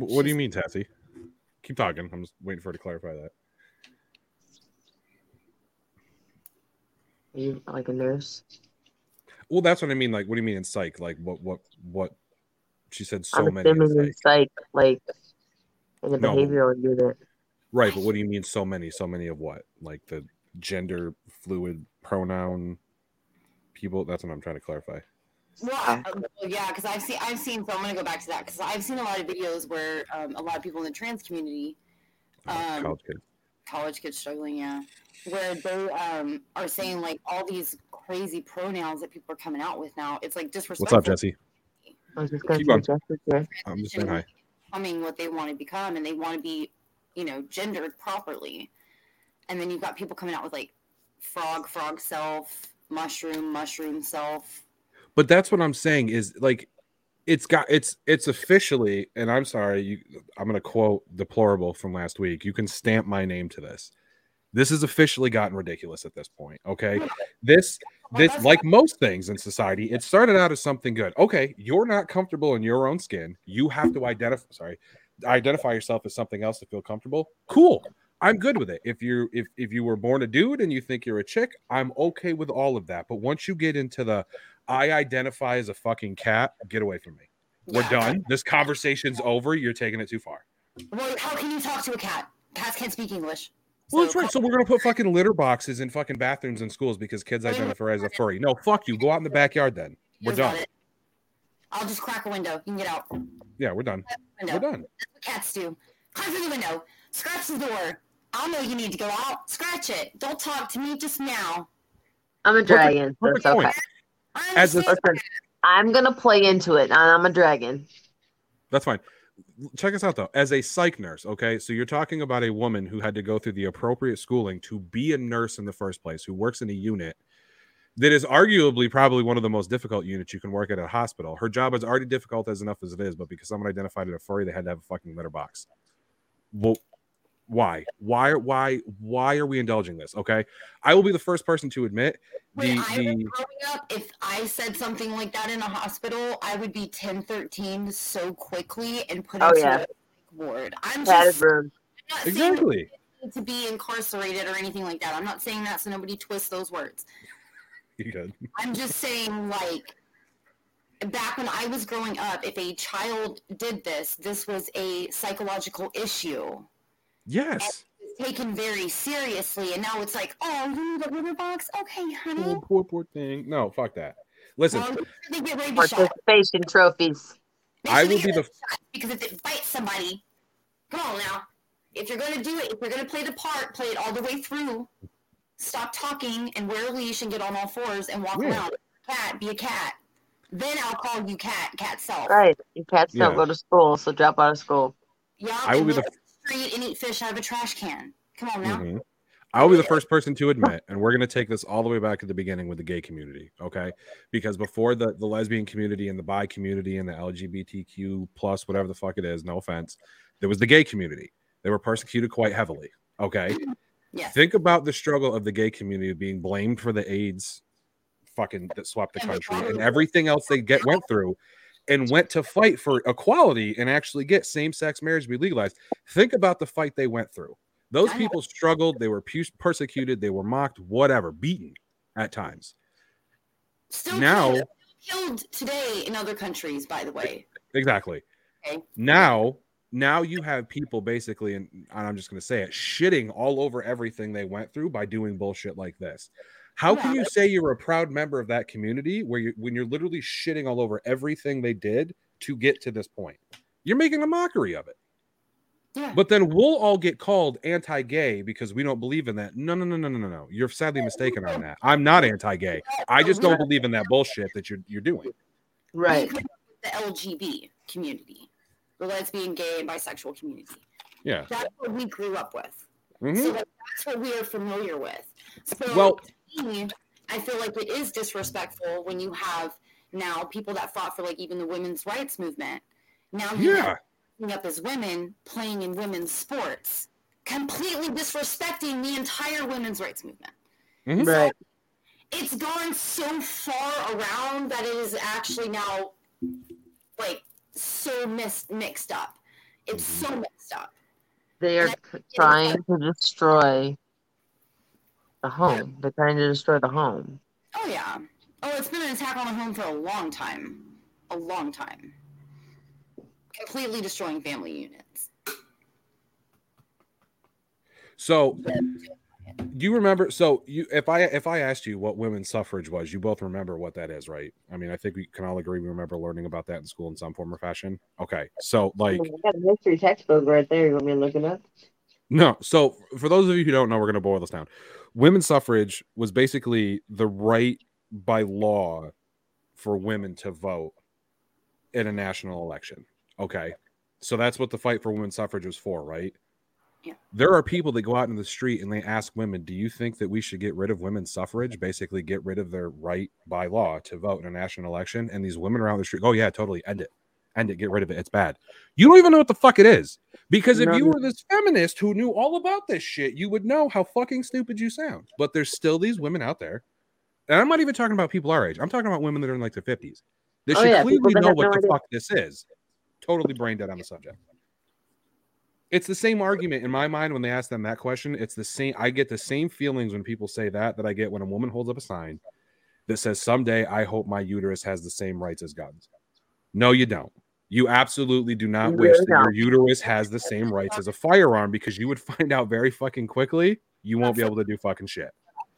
what do you mean, Tassie? Keep talking. I'm just waiting for her to clarify that. Are you like a nurse? Well, that's what I mean. Like, what do you mean in psych? Like, what, what, what? She said so I'm many. in assuming in psych. psych, like in the No. behavioral unit. Right, but what do you mean so many? So many of what? Like the gender fluid pronoun people. That's what I'm trying to clarify. Well, I- uh, well, yeah, because I've seen I've seen. So I'm gonna go back to that because I've seen a lot of videos where um, a lot of people in the trans community, Uh, Um, college kids. college kids struggling, yeah, where they um, are saying like all these crazy pronouns that people are coming out with now. It's like disrespectful. What's up, Jesse? I was just going to say Jessica here. I'm just saying hi. becoming what they want to become and they want to be you know gendered properly and then you've got people coming out with like frog frog self mushroom mushroom self But that's what I'm saying is like it's got it's it's officially and I'm sorry you I'm going to quote deplorable from last week. You can stamp my name to this. This has officially gotten ridiculous at this point, okay? This this like most things in society, it started out as something good. Okay, you're not comfortable in your own skin. You have to identify sorry, identify yourself as something else to feel comfortable. Cool. I'm good with it. If you if if you were born a dude and you think you're a chick, I'm okay with all of that. But once you get into the I identify as a fucking cat, get away from me. We're done. This conversation's over. You're taking it too far. well how can you talk to a cat cats can't speak english Well, that's right. So we're gonna put fucking litter boxes in fucking bathrooms in schools because kids identify as a furry. No, fuck you. Go out in the backyard then. We're Here's done. i'll just crack a window you can get out Yeah, we're done. We're done. That's what cats do. Climb through the window. Scratch the door. I'll know you need to go out. Scratch it. Don't talk to me just now. I'm a Perfect- dragon, so perfect it's okay. point. I As a- understand. Listen, I'm gonna play into it, I'm a dragon. That's fine. Check us out though. As a psych nurse, okay, so you're talking about a woman who had to go through the appropriate schooling to be a nurse in the first place, who works in a unit that is arguably probably one of the most difficult units you can work at a hospital. Her job is already difficult as enough as it is, but because someone identified it a furry, they had to have a fucking litter box. Well, why? Why? Why? Why are we indulging this? Okay, I will be the first person to admit When the I was the growing up, if I said something like that in a hospital, I would be 10, 13 so quickly and put Oh, into yeah. a ward. I'm Cat just is room. not saying exactly. to be incarcerated or anything like that. I'm not saying that so nobody twists those words. You good? I'm just saying, like, back when I was growing up, if a child did this, this was a psychological issue. Yes. Taken very seriously, and now it's like, oh, you need a litter box? Okay, honey. Oh, poor, poor thing. No, fuck that. Listen, Well, they get rabies shot. Participation trophies. Make I sure will be the- rabies because if it bites somebody, come on now. If you're gonna do it, if you're gonna play the part, play it all the way through. Stop talking and wear a leash and get on all fours and walk Yeah. around. Cat, be a cat. Then I'll call you cat, cat self. Right. And cats don't go to school, so drop out of school. Yeah, I will be the- live the street and eat fish out of a trash can. Come on now. Mhm. I'll be the first person to admit, and we're going to take this all the way back to the beginning with the gay community, okay? Because before the, the lesbian community and the bi community and the LGBTQ plus whatever the fuck it is, no offense, there was the gay community. They were persecuted quite heavily, okay? Yes. Think about the struggle of the gay community being blamed for the AIDS fucking that swept the country and everything else they get went through. And went to fight for equality and actually get same-sex marriage to be legalized. Think about the fight they went through. Those people struggled, they were persecuted, they were mocked, whatever, beaten at times. Still Now- killed, killed today in other countries, by the way. Exactly. Okay. Now, now you have people basically, and I'm just going to say it, shitting all over everything they went through by doing bullshit like this. How can you say you're a proud member of that community where you when you're literally shitting all over everything they did to get to this point? You're making a mockery of it. Yeah. But then we'll all get called anti-gay because we don't believe in that. No, no, no, no, no, no, no. You're sadly mistaken on that. I'm not anti-gay. I just don't believe in that bullshit that you're you're doing. Right. The LGB community, the lesbian, gay, and bisexual community. Yeah. That's what we grew up with. Mhm. So that's what we are familiar with. So Well- to me, I feel like it is disrespectful when you have now people that fought for like even the women's rights movement. Now you Yeah. have up as women playing in women's sports, completely disrespecting the entire women's rights movement. Mhm. Right. It's gone so far around that it is actually now like so mis- mixed up. It's so mixed up. They are trying to destroy the home. They're trying to destroy the home. Oh yeah. Oh, it's been an attack on the home for a long time. A long time. Completely destroying family units. So do you remember so you if I if I asked you what women's suffrage was, you both remember what that is, right? I mean, I think we can all agree we remember learning about that in school in some form or fashion. Okay. So like oh, I got a history textbook right there. You want me to look it up? no, so for those of you who don't know, we're gonna boil this down. Women's suffrage was basically the right by law for women to vote in a national election. Okay. So that's what the fight for women's suffrage was for, right? Yeah. There are people that go out in the street and they ask women, Do you think that we should get rid of women's suffrage? Basically, get rid of their right by law to vote in a national election. And these women around the street, Oh, yeah, totally. End it. End it. Get rid of it. It's bad. You don't even know what the fuck it is. Because if you were this feminist who knew all about this shit, you would know how fucking stupid you sound. But there's still these women out there. And I'm not even talking about people our age. I'm talking about women that are in like their 50s. They Oh, should yeah, clearly know what no the idea. fuck this is. Totally brain dead on the subject. It's the same argument in my mind when they ask them that question. It's the same. I get the same feelings when people say that that I get when a woman holds up a sign that says, "Someday I hope my uterus has the same rights as guns." No, you don't. You absolutely do not You wish really that your uterus has the same rights as a firearm because you would find out very fucking quickly you won't be able to do fucking shit.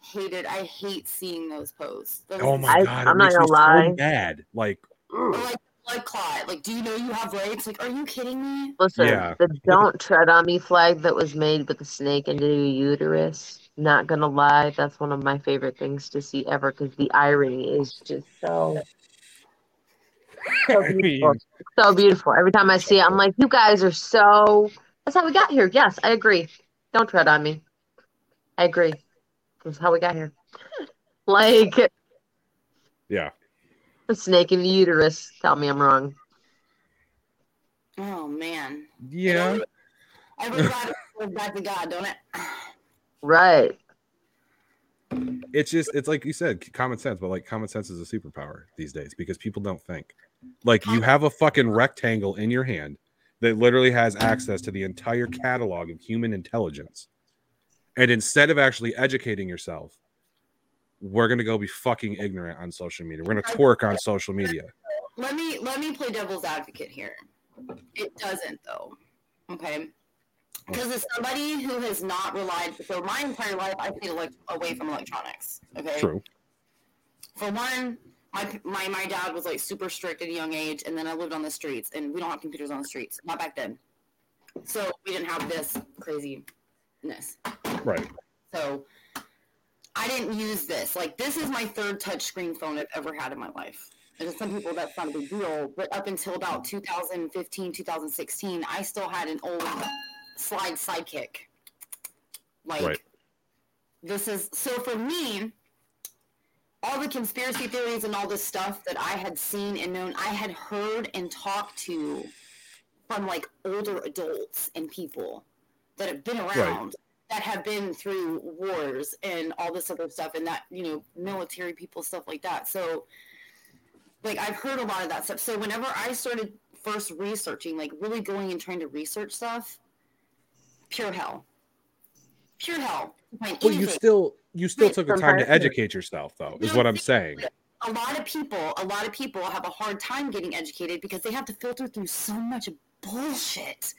Hated. I hate seeing those posts. Those Oh my I- god, I'm not gonna lie. so lie. mad. Like, Or like blood clot. Like, do you know you have rights? Like, are you kidding me? Listen, Yeah. the "Don't Tread on Me" flag that was made with the snake into your uterus. Not gonna lie, that's one of my favorite things to see ever because the irony is just so so beautiful. So beautiful. Every time I see it, I'm like, you guys are so. That's how we got here. Yes, I agree. Don't tread on me. I agree. That's how we got here. Like yeah. the snake in the uterus. Tell me I'm wrong. Oh man. Yeah. Everybody goes back to God, don't it? Right. it's just it's like you said common sense but like common sense is a superpower these days because people don't think like you have a fucking rectangle in your hand that literally has access to the entire catalog of human intelligence and instead of actually educating yourself we're gonna go be fucking ignorant on social media we're gonna twerk on social media Let me let me play devil's advocate here. It doesn't though. Okay. Oh. Because as somebody who has not relied for my entire life, I stayed like away from electronics. Okay. true For one, my, my my dad was like super strict at a young age, and then I lived on the streets, and we don't have computers on the streets, not back then. So we didn't have this craziness. right So I didn't use this. Like this is my third touchscreen phone I've ever had in my life. And to some people that's not a big deal, but up until about 2015, 2016, I still had an old slide sidekick. Like Right. this is so for me, all the conspiracy theories and all this stuff that I had seen and known, I had heard and talked to from like older adults and people that have been around that have been through wars and all this other stuff and that you know military people stuff like that so like I've heard a lot of that stuff. So whenever I started first researching, like really going and trying to research stuff, pure hell, pure hell. Well, you still you still took the time to educate yourself, though, is what I'm saying. a lot of people, a lot of people have a hard time getting educated because they have to filter through so much bullshit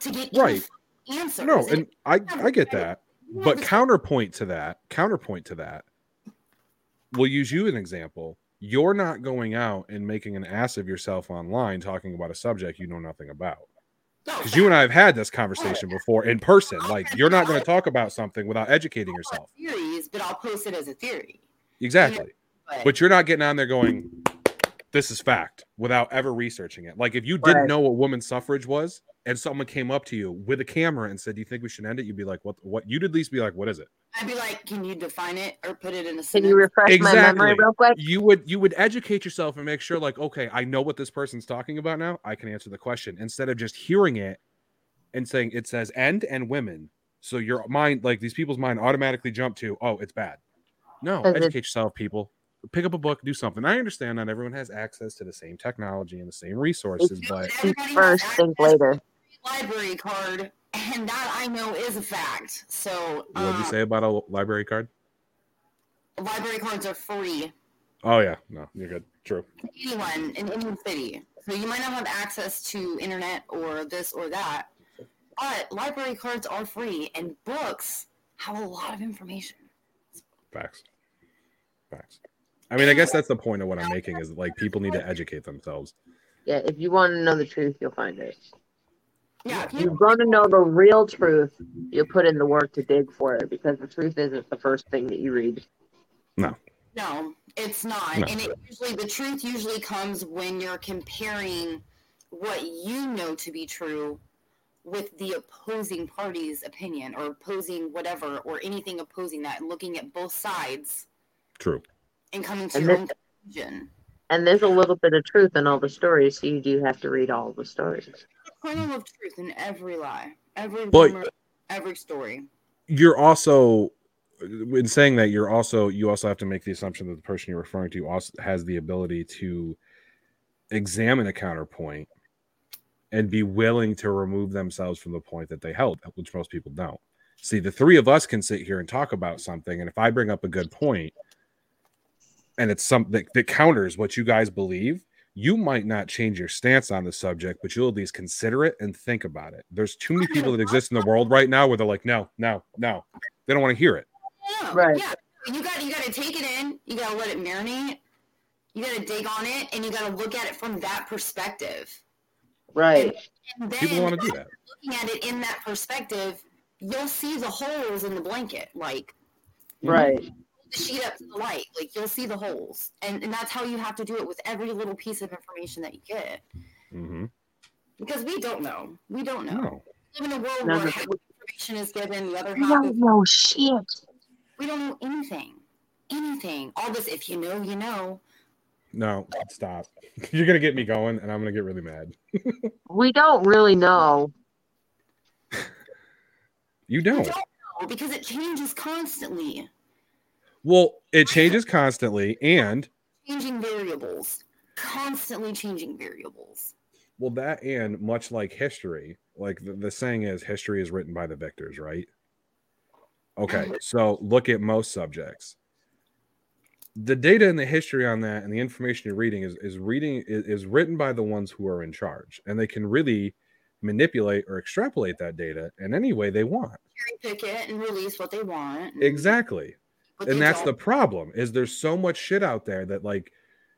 to get Right. answers. No, and I I get that. But counterpoint to that, counterpoint to that, we'll use you an example. You're not going out and making an ass of yourself online talking about a subject you know nothing about. Because you and I have had this conversation before in person. Like, you're not going to talk about something without educating yourself. theories, but I'll post it as a theory. Exactly. But you're not getting on there going, this is fact without ever researching it. Like, if you didn't Right. know what women's suffrage was and someone came up to you with a camera and said, Do you think we should end it? You'd be like, What? What? You'd at least be like, What is it? I'd be like, can you define it or put it in a Sentence? Can sentence? you refresh my memory real quick? you would you would educate yourself and make sure like okay i know what this person's talking about now i can answer the question instead of just hearing it and saying it says end and women so your mind like these people's mind automatically jump to oh it's bad no educate yourself people pick up a book do something i understand not everyone has access to the same technology and the same resources but Think Everybody has first, think later. Library card, and that I know is a fact. So, what did you um, say about a library card library cards are free oh yeah no you're good true anyone in any city. So you might not have access to internet or this or that, but library cards are free, and books have a lot of information. facts facts i mean i guess that's the point of what i'm making is like people need to educate themselves Yeah, if you want to know the truth, you'll find it. Yeah, if If you you want to know the real truth, you'll put in the work to dig for it because the truth isn't the first thing that you read. No. No, it's not. No. And it usually the truth usually comes when you're comparing what you know to be true with the opposing party's opinion or opposing whatever or anything opposing that and looking at both sides true and coming to And your this- own conclusion. And there's a little bit of truth in all the stories, so you do have to read all the stories. A kernel of truth in every lie, every But- rumor, every story. you're also in saying that you're also you also have to make the assumption that the person you're referring to also has the ability to examine a counterpoint and be willing to remove themselves from the point that they held which most people don't see the three of us can sit here and talk about something and if i bring up a good point and it's something that, that counters what you guys believe you might not change your stance on the subject but you'll at least consider it and think about it there's too many people that exist in the world right now where they're like no no no they don't want to hear it Yeah, Right. Yeah, you got you got to take it in. You got to let it marinate. You got to dig on it, and you got to look at it from that perspective. Right. And then, people want to do that looking at it in that perspective, you'll see the holes in the blanket, like Right. The sheet up to the light. Like you'll see the holes, and and that's how you have to do it with every little piece of information that you get, mm-hmm. because we don't know. We don't know. no We live in a world No, where but- half information is given, the other You half don't is know shit. we don't know anything. Anything. All this, if you know, you know. no stop you're gonna get me going and i'm gonna get really mad We don't really know. you don't don't know because it changes constantly. Well it changes constantly and Changing variables. Constantly changing variables. Well, that and much like history, like the, the saying is, history is written by the victors, right? Okay, mm-hmm. so look at most subjects. The data and the history on that and the information you're reading is is reading is, is written by the ones who are in charge, and they can really manipulate or extrapolate that data in any way they want. Pick it and release what they want. Exactly. And that's the don't. problem is there's so much shit out there that like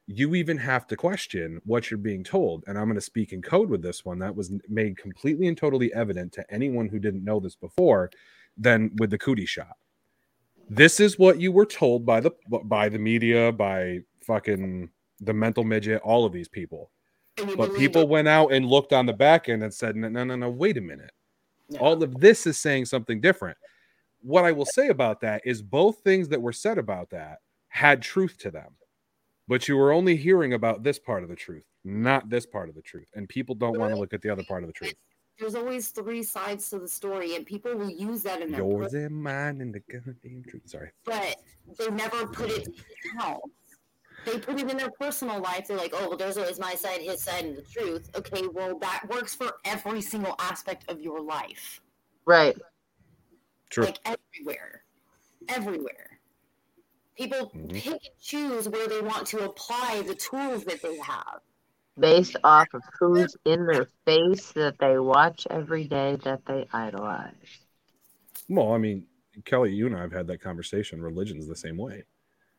you even have to question what you're being told and i'm going to speak in code with this one that was made completely and totally evident to anyone who didn't know this before than with the cootie shot this is what you were told by the by the media by fucking the mental midget all of these people but people it. went out and looked on the back end and said no no no no wait a minute Yeah. all of this is saying something different. What I will say about that is both things that were said about that had truth to them, but you were only hearing about this part of the truth, not this part of the truth. And people don't want to look at the other part of the truth. There's always three sides to the story, and people will use that in their Yours and mine and the goddamn truth. Sorry. but they never put it down. they put it in their personal life. They're like, oh, well, there's always my side, his side, and the truth. Okay, well, that works for every single aspect of your life. Right. True. Like everywhere. Everywhere. People Mhm. pick and choose where they want to apply the tools that they have. Based off of who's in their face that they watch every day that they idolize. Well, I mean, Kelly, you and I have had that conversation. Religion's the same way.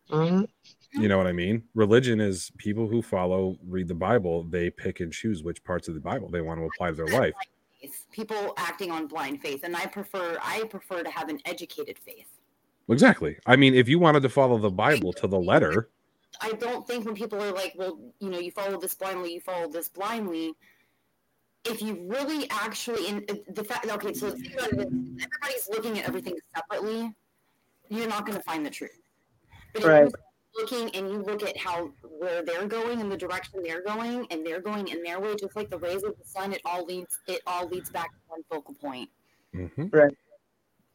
hmm You know what I mean? Religion is people who follow, read the Bible, they pick and choose which parts of the Bible they want to apply to their life. Faith. People acting on blind faith. And I prefer I prefer to have an educated faith. Exactly. I mean, if you wanted to follow the Bible to the letter, I don't think when people are like, well, you know, you follow this blindly, you follow this blindly. If you really actually, in uh, the fact, okay, so think about it, everybody's looking at everything separately. You're not going to find the truth. But if Right. You're looking and you look at how where they're going and the direction they're going, and they're going in their way, just like the rays of the sun, it all leads it all leads back to one focal point mhm,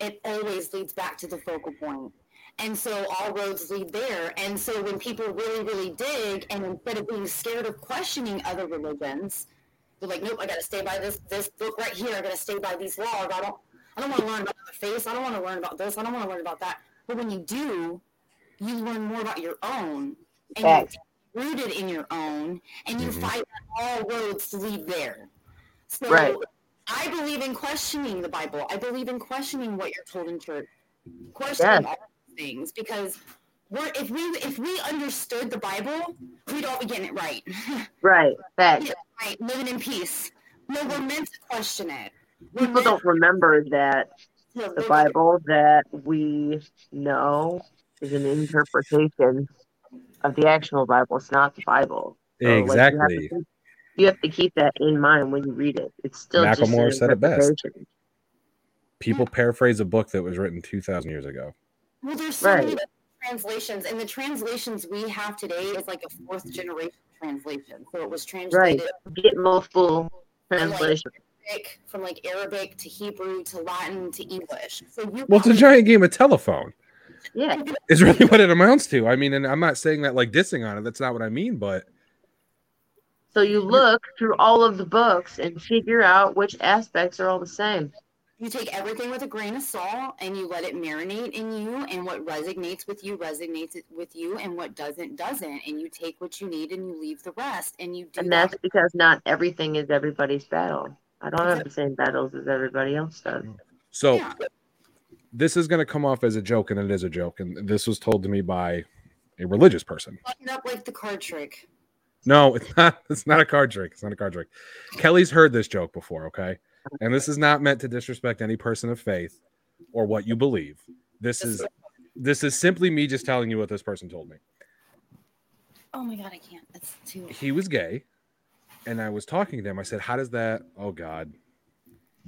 it always leads back to the focal point. And so all roads lead there. And so when people really, really dig, and instead of being scared of questioning other religions, they're like, nope, I gotta stay by this this book right here. I gotta stay by these laws. I don't I don't want to learn about the face. I don't want to learn about this. I don't want to learn about that. But when you do, you learn more about your own, and Facts. you're rooted in your own, and you Mhm. find that all roads lead there. So Right. I believe in questioning the Bible. I believe in questioning what you're told in church, questioning all things because we're if we if we understood the Bible, we'd all be getting it right, Right. Facts. right, living in peace. No, we're meant to question it. We're People don't remember that the. Bible that we know is an interpretation of the actual Bible. It's not the Bible. So, like, you have to exactly. keep- You have to keep that in mind when you read it. It's still just an Macklemore said it best. interpretation. People paraphrase a book that was written 2,000 years ago. Well, there's so many translations, and the translations we have today is like a fourth generation translation. So it was translated. Right. translated Get multiple translations. Arabic, from like Arabic to Hebrew to Latin to English. So you Well, it's a giant game of telephone. Yeah. Is really what it amounts to. I mean, and I'm not saying that like dissing on it. That's not what I mean. But So you look through all of the books and figure out which aspects are all the same. you take everything with a grain of salt and you let it marinate in you and what resonates with you resonates with you and what doesn't doesn't and you take what you need and you leave the rest and you do And that. that's because not everything is everybody's battle. I don't have the same battles as everybody else does. so Yeah. This is going to come off as a joke, and it is a joke. And this was told to me by a religious person. Fucking up like the card trick. No, it's not. It's not a card trick. It's not a card trick. Kelly's heard this joke before, okay? And this is not meant to disrespect any person of faith or what you believe. This is this is simply me just telling you what this person told me. Oh my god, I can't. That's too. He was gay, and I was talking to him. I said, "How does that?" Oh God,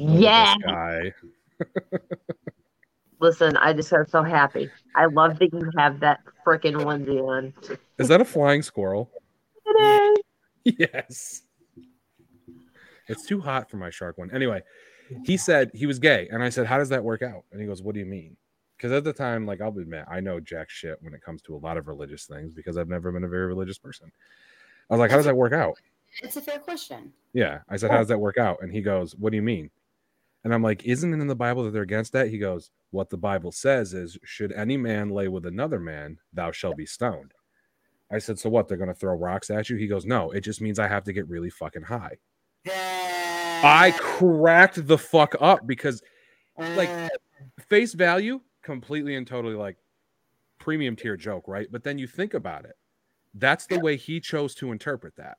oh, Yeah. this guy. Listen, I just got so happy. I love that you have that freaking onesie on. Is that a flying squirrel? Today. yes. It's too hot for my shark one. Anyway, he said he was gay, and I said, "How does that work out?" And he goes, "What do you mean?" Because at the time, like I'll admit, I know jack shit when it comes to a lot of religious things because I've never been a very religious person. I was like, "How does that work out?" It's a fair question. Yeah, I said, "How does that work out?" And he goes, "What do you mean?" And I'm like, "Isn't it in the Bible that they're against that?" He goes, "What the Bible says is, should any man lay with another man, thou shalt be stoned." I said, "So what? They're going to throw rocks at you?" He goes, "No, it just means I have to get really fucking high." I cracked the fuck up because like face value, completely and totally like premium tier joke, right? But then you think about it. That's the way he chose to interpret that.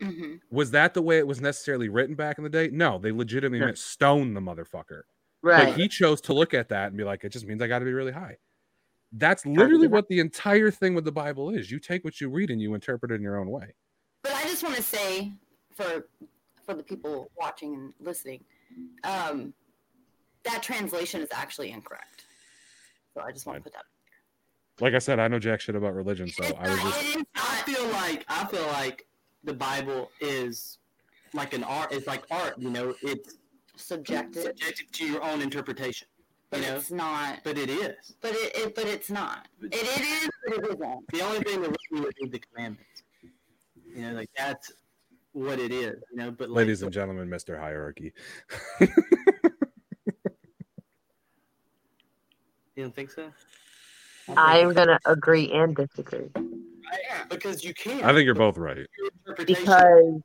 Hmm Was that the way it was necessarily written back in the day? No, they legitimately No. meant stone the motherfucker. Right. But he chose to look at that and be like, it just means I got to be really high. That's literally what the entire thing with the Bible is. You take what you read and you interpret it in your own way. But I just want to say for for the people watching and listening, um, that translation is actually incorrect. So I just want to put that. Like I said, I know jack shit about religion, so It's I was not- just I feel like I feel like the Bible is like an art. It's like art. You know, it's subjective. subjective to your own interpretation. but You know? it's not. But it is. But it, it but it's not. It, it is, but it isn't. The only thing that we would be the commandments. You know, like that's what it is. You know, but like, Ladies and gentlemen, Mr. Hierarchy. you don't think so? I'm gonna agree and disagree Right? because you can't. I think you're both right. Because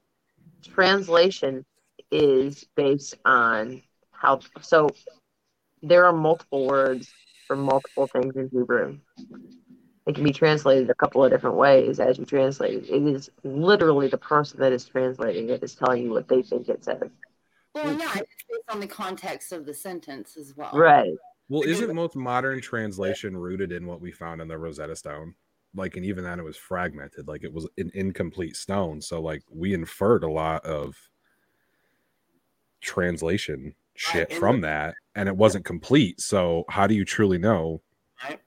translation is based on how. So there are multiple words for multiple things in Hebrew. It can be translated a couple of different ways as you translate it. It is literally the person that is translating it is telling you what they think it says. Well, yeah, it's based on the context of the sentence as well. Right. Well, isn't most modern translation rooted in what we found in the Rosetta Stone? Like, and even then, it was fragmented. Like, it was an incomplete stone. So, like, we inferred a lot of translation shit and from the- that, and it wasn't complete. So, how do you truly know Right.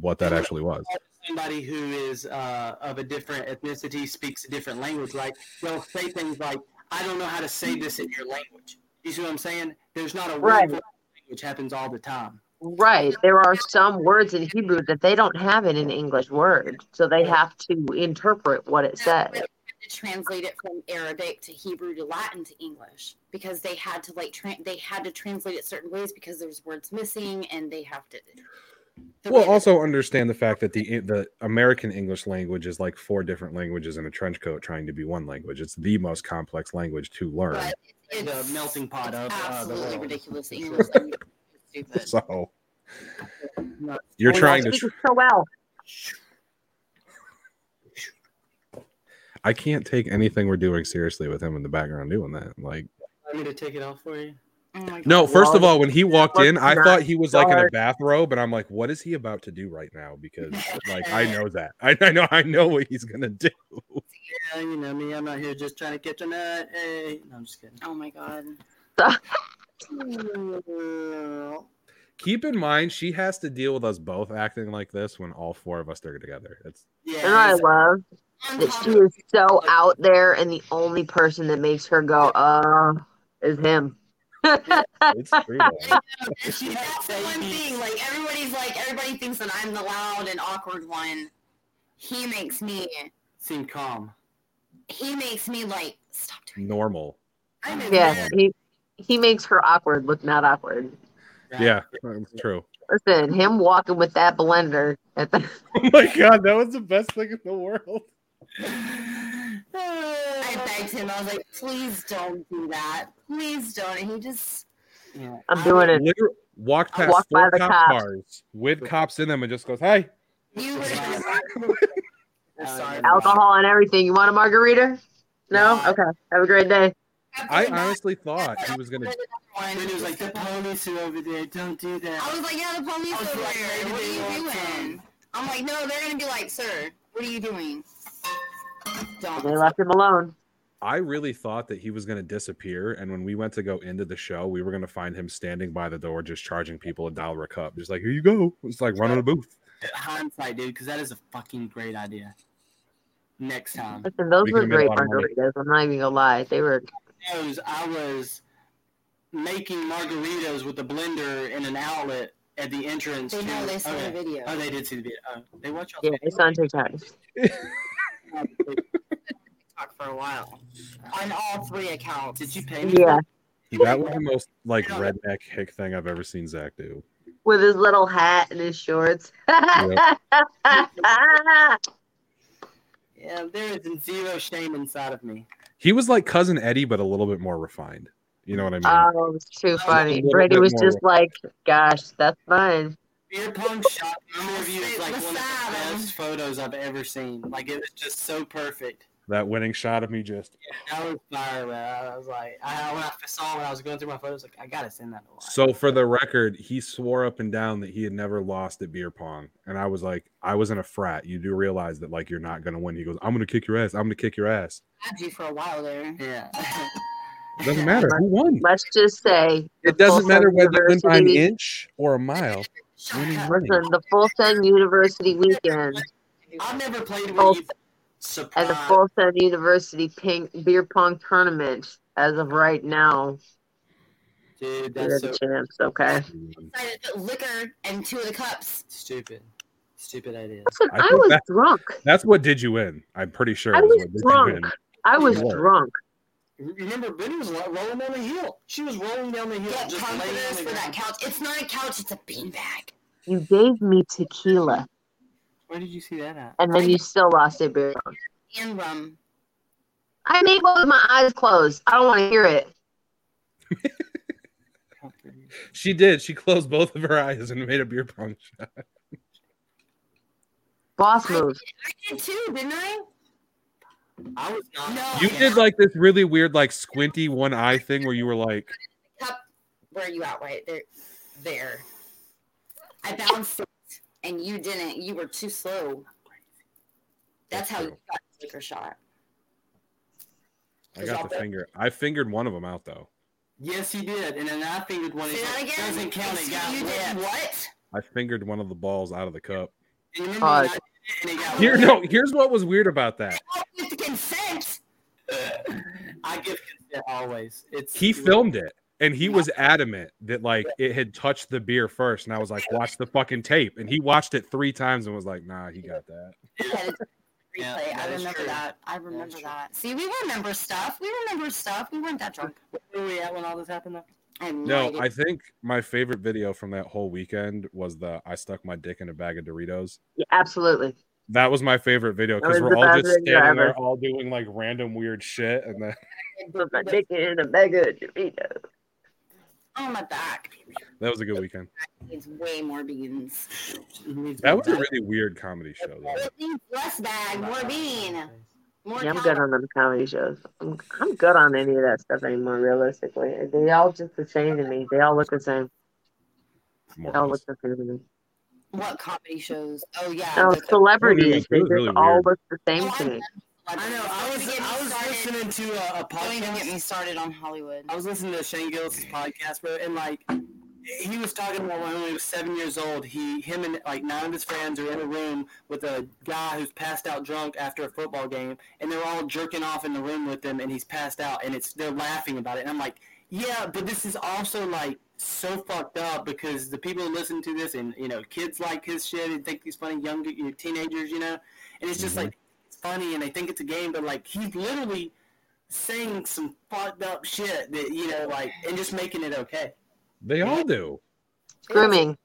what that actually was? somebody who is uh, of a different ethnicity speaks a different language, like They'll say things like, "I don't know how to say this in your language." You see what I'm saying? There's not a Right. word which happens all the time. Right. There are some words in Hebrew that they don't have in an English word. So they have to interpret what it says. They had to translate it from Arabic to Hebrew to Latin to English because they had to like tra- they had to translate it certain ways because there's words missing and they have to. the Well, way that- also understand the fact that the the American English language is like four different languages in a trench coat trying to be one language. It's the most complex language to learn. but The melting pot of uh, the absolutely world. ridiculous. English language is stupid. So you're We trying to. Tr- so well. I can't take anything we're doing seriously with him in the background doing that. Like, Want me to take it off for you? Oh no. First of all, when he walked in, I thought he was like in a bathrobe, and I'm like, what is he about to do right now? Because like I know that. I, I know. I know what he's gonna do. Yeah, you know me. I'm not here just trying to catch a nut. Hey, no, I'm just kidding. Oh my god. Keep in mind, she has to deal with us both acting like this when all four of us are together. It's Yeah, And I love that she is so out there, and the only person that makes her go, uh, is him. it's true. though. She has That's one thing. Like everybody's like everybody thinks that I'm the loud and awkward one. He makes me. seem calm. He makes me like stop doing. Normal. I'm Yeah, he he makes her awkward look not awkward. right? Yeah, it's true. Listen, him walking with that blender at the Oh my god, that was the best thing in the world. I begged him. I was like, please don't do that. Please don't. And he just. Yeah. I'm doing it. Literally walked past walked by four the cop cops. cars with cops in them and just goes, "Hi." You would have We're sorry. Alcohol and everything. You want a margarita? No? Okay. Have a great day. I honestly thought he was gonna. And it was like the police are over there. Don't do that. I was like, yeah, the police I was over like, there. What are you doing? some. I'm like, no, they're gonna be like, sir, what are you doing? Don't. They left him alone. I really thought that he was gonna disappear, and when we went to go into the show, we were gonna find him standing by the door, just charging people a dollar a cup, just like, "Here you go." It's like running a booth. Hindsight, dude, because that is a fucking great idea. Next time. Listen, those We were could've made a great lot of money. margaritas. I'm not even gonna lie. They were knows I was making margaritas with a blender in an outlet at the entrance. They to, know they saw okay. the video. Oh, they did see the video. Oh, they watch all yeah, it's on TikTok. TikTok for a while on all three accounts. Did you pay me? Yeah. That was the most like redneck hick thing I've ever seen Zach do. With his little hat and his shorts. Yeah, there is zero shame inside of me. He was like cousin Eddie, but a little bit more refined. You know what I mean? Oh, it's too funny. little Brady was more- just like, gosh, that's fine. Beer pong shot in the review is like one of the best photos I've ever seen. Like it was just so perfect. That winning shot of me just Yeah, That was fire, man. I was like, I, when I saw when I was going through my photos, like I gotta send that to Wyatt. So for the record, he swore up and down that he had never lost at beer pong, and I was like, I was in a frat. You do realize that like you're not gonna win. He goes, I'm gonna kick your ass. I'm gonna kick your ass. had you for a while there. yeah. Doesn't matter who won. Let's just say It doesn't matter whether you win by an inch or a mile. Shut Winning up. money. Listen, the Full Send University weekend I've never played Full- with you. and Surprise. the Full Send University ping, beer pong tournament as of right now Dude, We're that's the so champs. Okay. Decided to put liquor in two of the cups. stupid. Stupid idea. Listen, I I, was that- drunk. That's what did you in. I'm pretty sure. I was what did drunk. You win. I was You were. drunk. Remember, Benny was rolling down the hill. She was rolling down the hill, Get just laying on comforters for that couch. It's not a couch, it's a beanbag. You gave me tequila, Where did you see that at? and then you still lost it, beer. And rum. I made one with my eyes closed. I don't want to hear it. She did. She closed both of her eyes and made a beer pong shot. Boss move. I did too, didn't I? I was not. No. You yeah. did like this really weird, like squinty one eye thing where you were like, Cup. Where are you at? Right there. There. I bounced it, and you didn't. You were too slow. That's, That's how you got the liquor shot. I got the finger. I fingered one of them out though. Yes, he did. And then I fingered one. Say that again. Doesn't count. It Excuse- got you did what? I fingered one of the balls out of the cup. And you remember Pause. when I did it and Here, no. Here's what was weird about that. With consent. I give consent always. It's He filmed it, and he was adamant that like it had touched the beer first. And I was like, watch the fucking tape. And he watched it three times and was like, nah, he got that. Yeah, Yeah, I remember true. that. I remember true. that. See, we remember stuff. We remember stuff. We weren't that drunk. Where were we at when all this happened? Though? I no, No. I think my favorite video from that whole weekend was the I stuck my dick in a bag of Doritos. Yeah, absolutely. That was my favorite video because we're all just video standing there, all doing like random weird shit, and then Put my dick in a bag of Doritos. Oh, my back. that was a good weekend. Needs way more beans. That was a really weird comedy show. Though. It needs less bag, more bean. More Yeah, I'm good on them comedy shows. I'm, I'm good on any of that stuff anymore, realistically. They all just the same to me. They all look the same. More They all or look the same to me. What comedy shows? Oh, yeah. Oh, no, celebrities. It was They really just all weird. look the same Oh, to me. I know. I was Don't even get me I was started. listening to a, a Don't even get me started on Hollywood. I was listening to Shane Gillis' podcast, bro, and like he was talking about when he was seven years old. He, him, and like nine of his friends are in a room with a guy who's passed out drunk after a football game, and they're all jerking off in the room with him, and he's passed out, and it's they're laughing about it, and I'm like, yeah, but this is also like so fucked up because the people who listen to this, and you know, kids like his shit and think he's funny, young you know, teenagers, you know, and it's just Mhm. like it's funny, and they think it's a game, but like he's literally saying some fucked up shit that you know, like, and just making it okay. They all do. Grooming.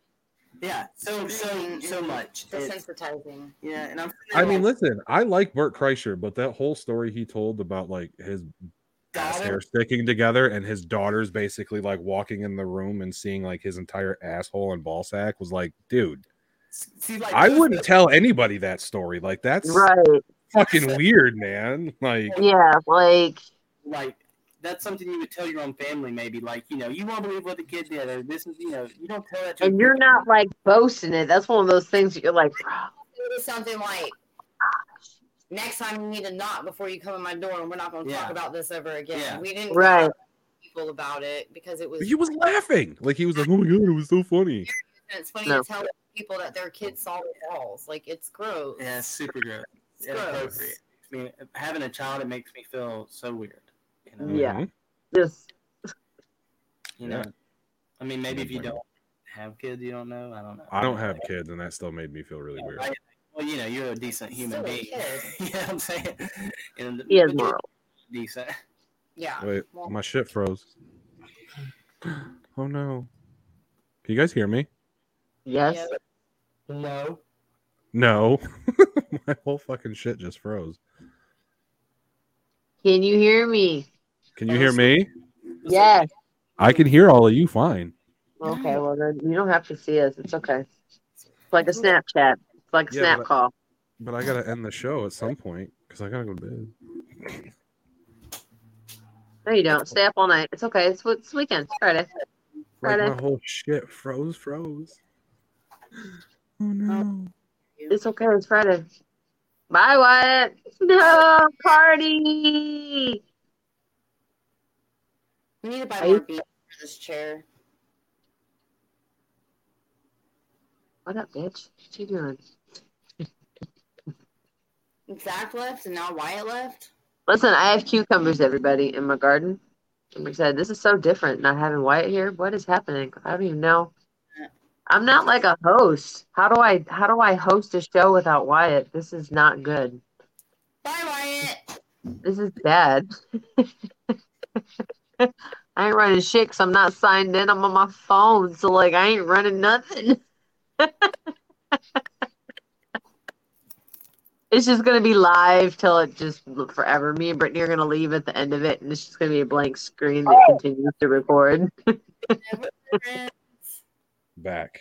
Yeah, so so so much. It's- Desensitizing. yeah, and I'm. I mean, listen, I like Bert Kreischer, but that whole story he told about like his ass Daughter? hair sticking together and his daughter's basically like walking in the room and seeing like his entire asshole and ball sack was like, dude, see, like I wouldn't tell anybody that story. Like that's Right. Fucking weird, man. Like Yeah, like like that's something you would tell your own family, maybe. Like you know, you won't believe what the kid did, or this is you know, you don't tell that to. and you're not like boasting it. That's one of those things that you're like, It is something like, next time you need to knock before you come in my door, and we're not going to Yeah. talk about this ever again. Yeah. We didn't Right. tell people about it because it was. he was laughing. Like he was like, Oh my god, it was so funny. and it's funny No. to tell people that their kids saw the walls. Like it's gross. Yeah, it's super gross. It's Inappropriate. gross. I mean, having a child, it makes me feel so weird. You know? Yeah. Mhm. just You know. Yeah. I mean, maybe if you don't have kids, you don't know. I don't know. I don't have kids, and that still made me feel really weird. Right. Well, you know, you're a decent human Still being. kid. you know what I'm saying? And he has but. Decent. Yeah. Wait, Well, my shit froze. Oh no. Can you guys hear me? Yes. No. No. my whole fucking shit just froze. Can you hear me? Can you hear me? Yes. I can hear all of you fine. Okay, well then you don't have to see us. It's okay. It's like a Snapchat. It's like a Yeah, snap but- call. But I gotta end the show at some point because I gotta go to bed. No, you don't. Stay up all night. It's okay. It's, it's weekend. It's Friday. Like Friday. my whole shit froze, froze. Oh no. It's okay. It's Friday. Bye, Wyatt. No party. We need to buy Are more you- for this chair. What up, bitch? What you doing? Zach left, and now Wyatt left. Listen, I have cucumbers, everybody, in my garden. I'm excited. This is so different not having Wyatt here. What is happening? I don't even know. I'm not like a host. How do I how do I host a show without Wyatt? This is not good. Bye, Wyatt. This is bad. I ain't running shit because I'm not signed in. I'm on my phone, so like I ain't running nothing. it's just gonna be live till it just forever. Me and Brittany are gonna leave at the end of it, and it's just gonna be a blank screen that oh. continues to record. Back.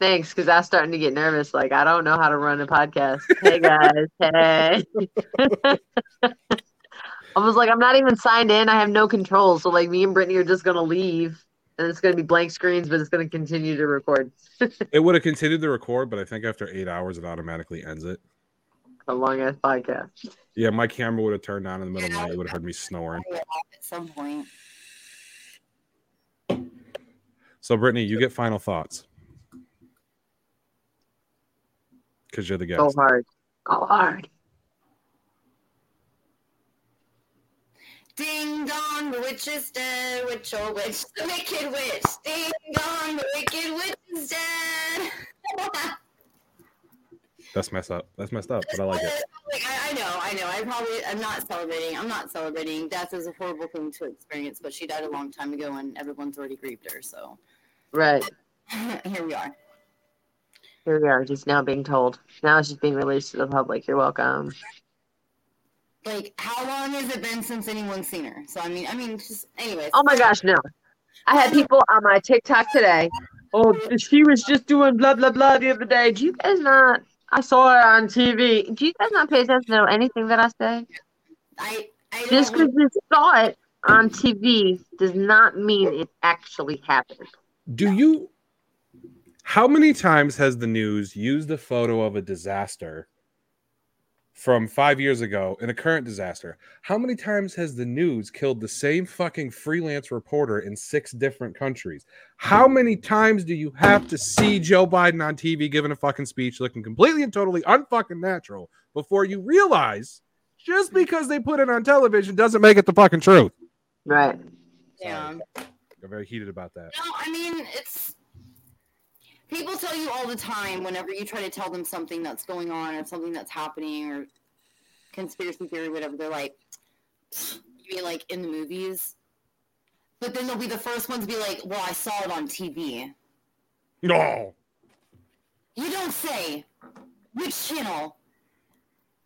Thanks, because I'm starting to get nervous. Like I don't know how to run a podcast. Hey guys, hey. I was like, I'm not even signed in. I have no control. So like me and Brittany are just gonna leave, and it's gonna be blank screens, but it's gonna continue to record. It would have continued to record, but I think after eight hours, it automatically ends it. A long ass podcast. Yeah, my camera would have turned on in the middle of the night. You would have heard me snoring. At some point. So, Brittany, you get final thoughts because you're the Go guest. hard. Go hard. Ding dong, the witch is dead. Witch, oh witch, the wicked witch. Ding dong, the wicked witch is dead. That's messed up. That's messed up, but I like it. Like, I, I know, I know. I probably, I'm not celebrating. I'm not celebrating. Death is a horrible thing to experience, but she died a long time ago, and everyone's already grieved her. So Right. here we are. Here we are, just now being told. Now it's just being released to the public. You're welcome. Like, how long has it been since anyone's seen her? So I mean, I mean, just anyways. Oh my gosh, no. I had people on my TikTok today. Oh, she was just doing blah blah blah the other day. Do you guys not? I saw her on TV. Do you guys not pay attention to anything that I say? I, I Just because you saw it on TV does not mean it actually happened. Do you? How many times has the news used a photo of a disaster from five years ago in a current disaster? How many times has the news killed the same fucking freelance reporter in six different countries? How many times do you have to see Joe Biden on TV giving a fucking speech looking completely and totally unfucking natural before you realize just because they put it on television doesn't make it the fucking truth? Right. Yeah. I'm very heated about that. No, I mean it's people tell you all the time whenever you try to tell them something that's going on or something that's happening or conspiracy theory, whatever. They're like, you mean like in the movies? But then they'll be the first ones to be like, "Well, I saw it on TV." No. You don't say. Which channel?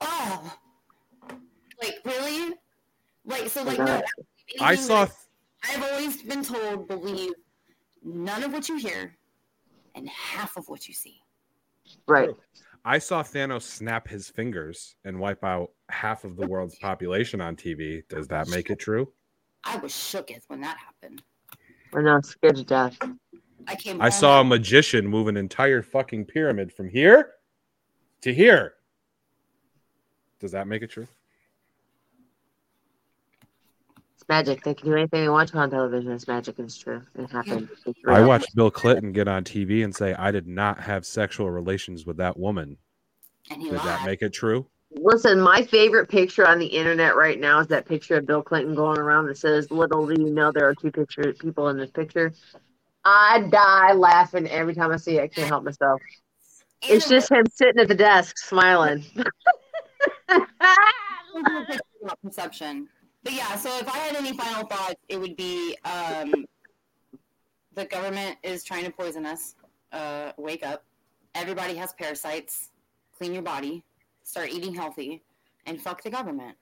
Oh, like really? Like so? Like no. I anything saw that- I've always been told believe none of what you hear and half of what you see. Right. I saw Thanos snap his fingers and wipe out half of the world's population on TV. Does that make it true? I was shook as when that happened. We're not scared to death. I came. I home saw a magician move an entire fucking pyramid from here to here. Does that make it true? It's magic. They can do anything they want to on television. It's magic it's true. It happened. It's I watched Bill Clinton get on TV and say, I did not have sexual relations with that woman. and he Does that make it true? Listen, my favorite picture on the internet right now is that picture of Bill Clinton going around that says, "Little do you know there are two picture people in this picture." I die laughing every time I see it. I can't help myself. It's just him sitting at the desk smiling. perception. But yeah, so if I had any final thoughts, it would be um, the government is trying to poison us. Uh, wake up. Everybody has parasites. Clean your body. Start eating healthy. And fuck the government.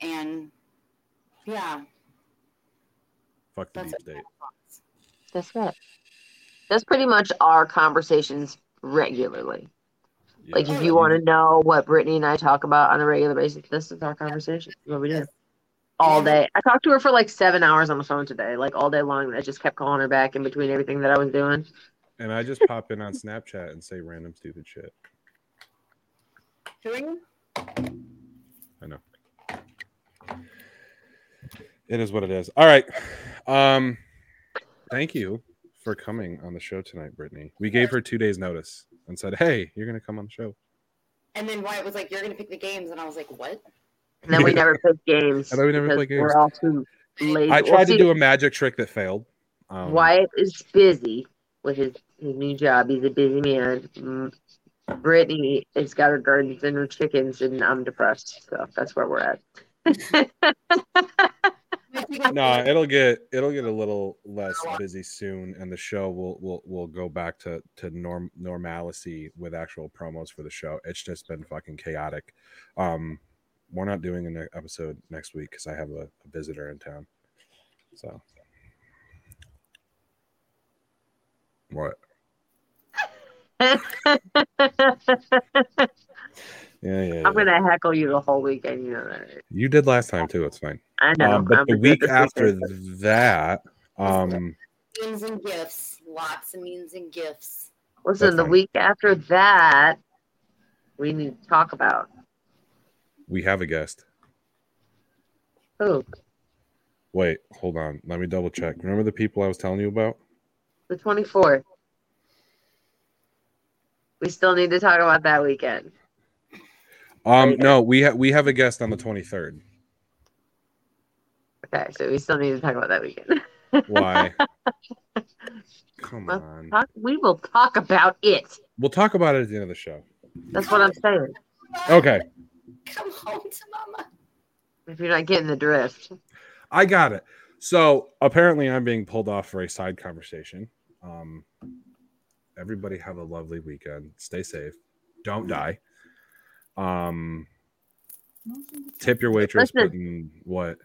And yeah, Fuck the That's deep state. That's it. That's pretty much our conversations regularly. Like, if you want to know what Brittany and I talk about on a regular basis, this is our conversation. What we do all day. I talked to her for like seven hours on the phone today, like all day long. I just kept calling her back in between everything that I was doing. And I just pop in on Snapchat and say random stupid shit. who? I know. It is what it is. All right. Um thank you for coming on the show tonight, Brittany. We gave her two days notice and said, Hey, you're gonna come on the show. And then Wyatt was like, "You're gonna pick the games," and I was like, "What?" And then we never pick games. And then we never because play games. We're all too lazy. I Well, tried to see, do a magic trick that failed. Um, Wyatt is busy with his, his new job. He's a busy man. Mm, Brittany has got her gardens and her chickens, and I'm depressed. So that's where we're at. No, it'll get it'll get a little less busy soon, and the show will will will go back to to norm normalcy with actual promos for the show. It's just been fucking chaotic. Um, we're not doing an episode next week because I have a, a visitor in town. So what? Yeah, yeah. I'm gonna heckle you the whole weekend. You know that. You did last time too. It's fine. I know. Um, but I'm the week do it after weekend. that, um, means and gifts. Lots of means and gifts. listen, that's the fine. week after that, we need to talk about we have a guest. who Wait, hold on. Let me double check. Remember the people I was telling you about? the 24th. We still need to talk about that weekend. Um, no, we have we have a guest on the twenty third. Okay, so we still need to talk about that weekend. Why? Come Well, on. Talk, we will talk about it. We'll talk about it at the end of the show. That's what I'm saying. Okay, Come home to mama. If you're not getting the drift. I got it. So apparently, I'm being pulled off for a side conversation. Um, everybody have a lovely weekend. Stay safe. Don't die. Um, tip your waitress. Listen. What?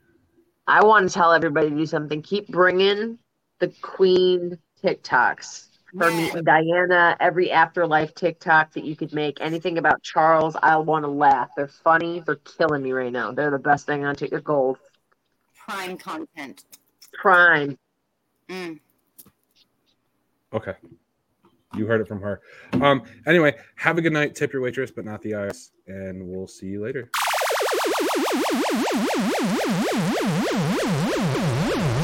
I want to tell everybody to do something. Keep bringing the Queen TikToks. Her Yeah. meeting Diana, every afterlife TikTok that you could make, anything about Charles, I want to laugh. They're funny. They're killing me right now. They're the best thing on TikTok. Gold. Prime content. Prime. Mm. Okay. You heard it from her. Um, anyway, have a good night. Tip your waitress, but not the IS, and we'll see you later.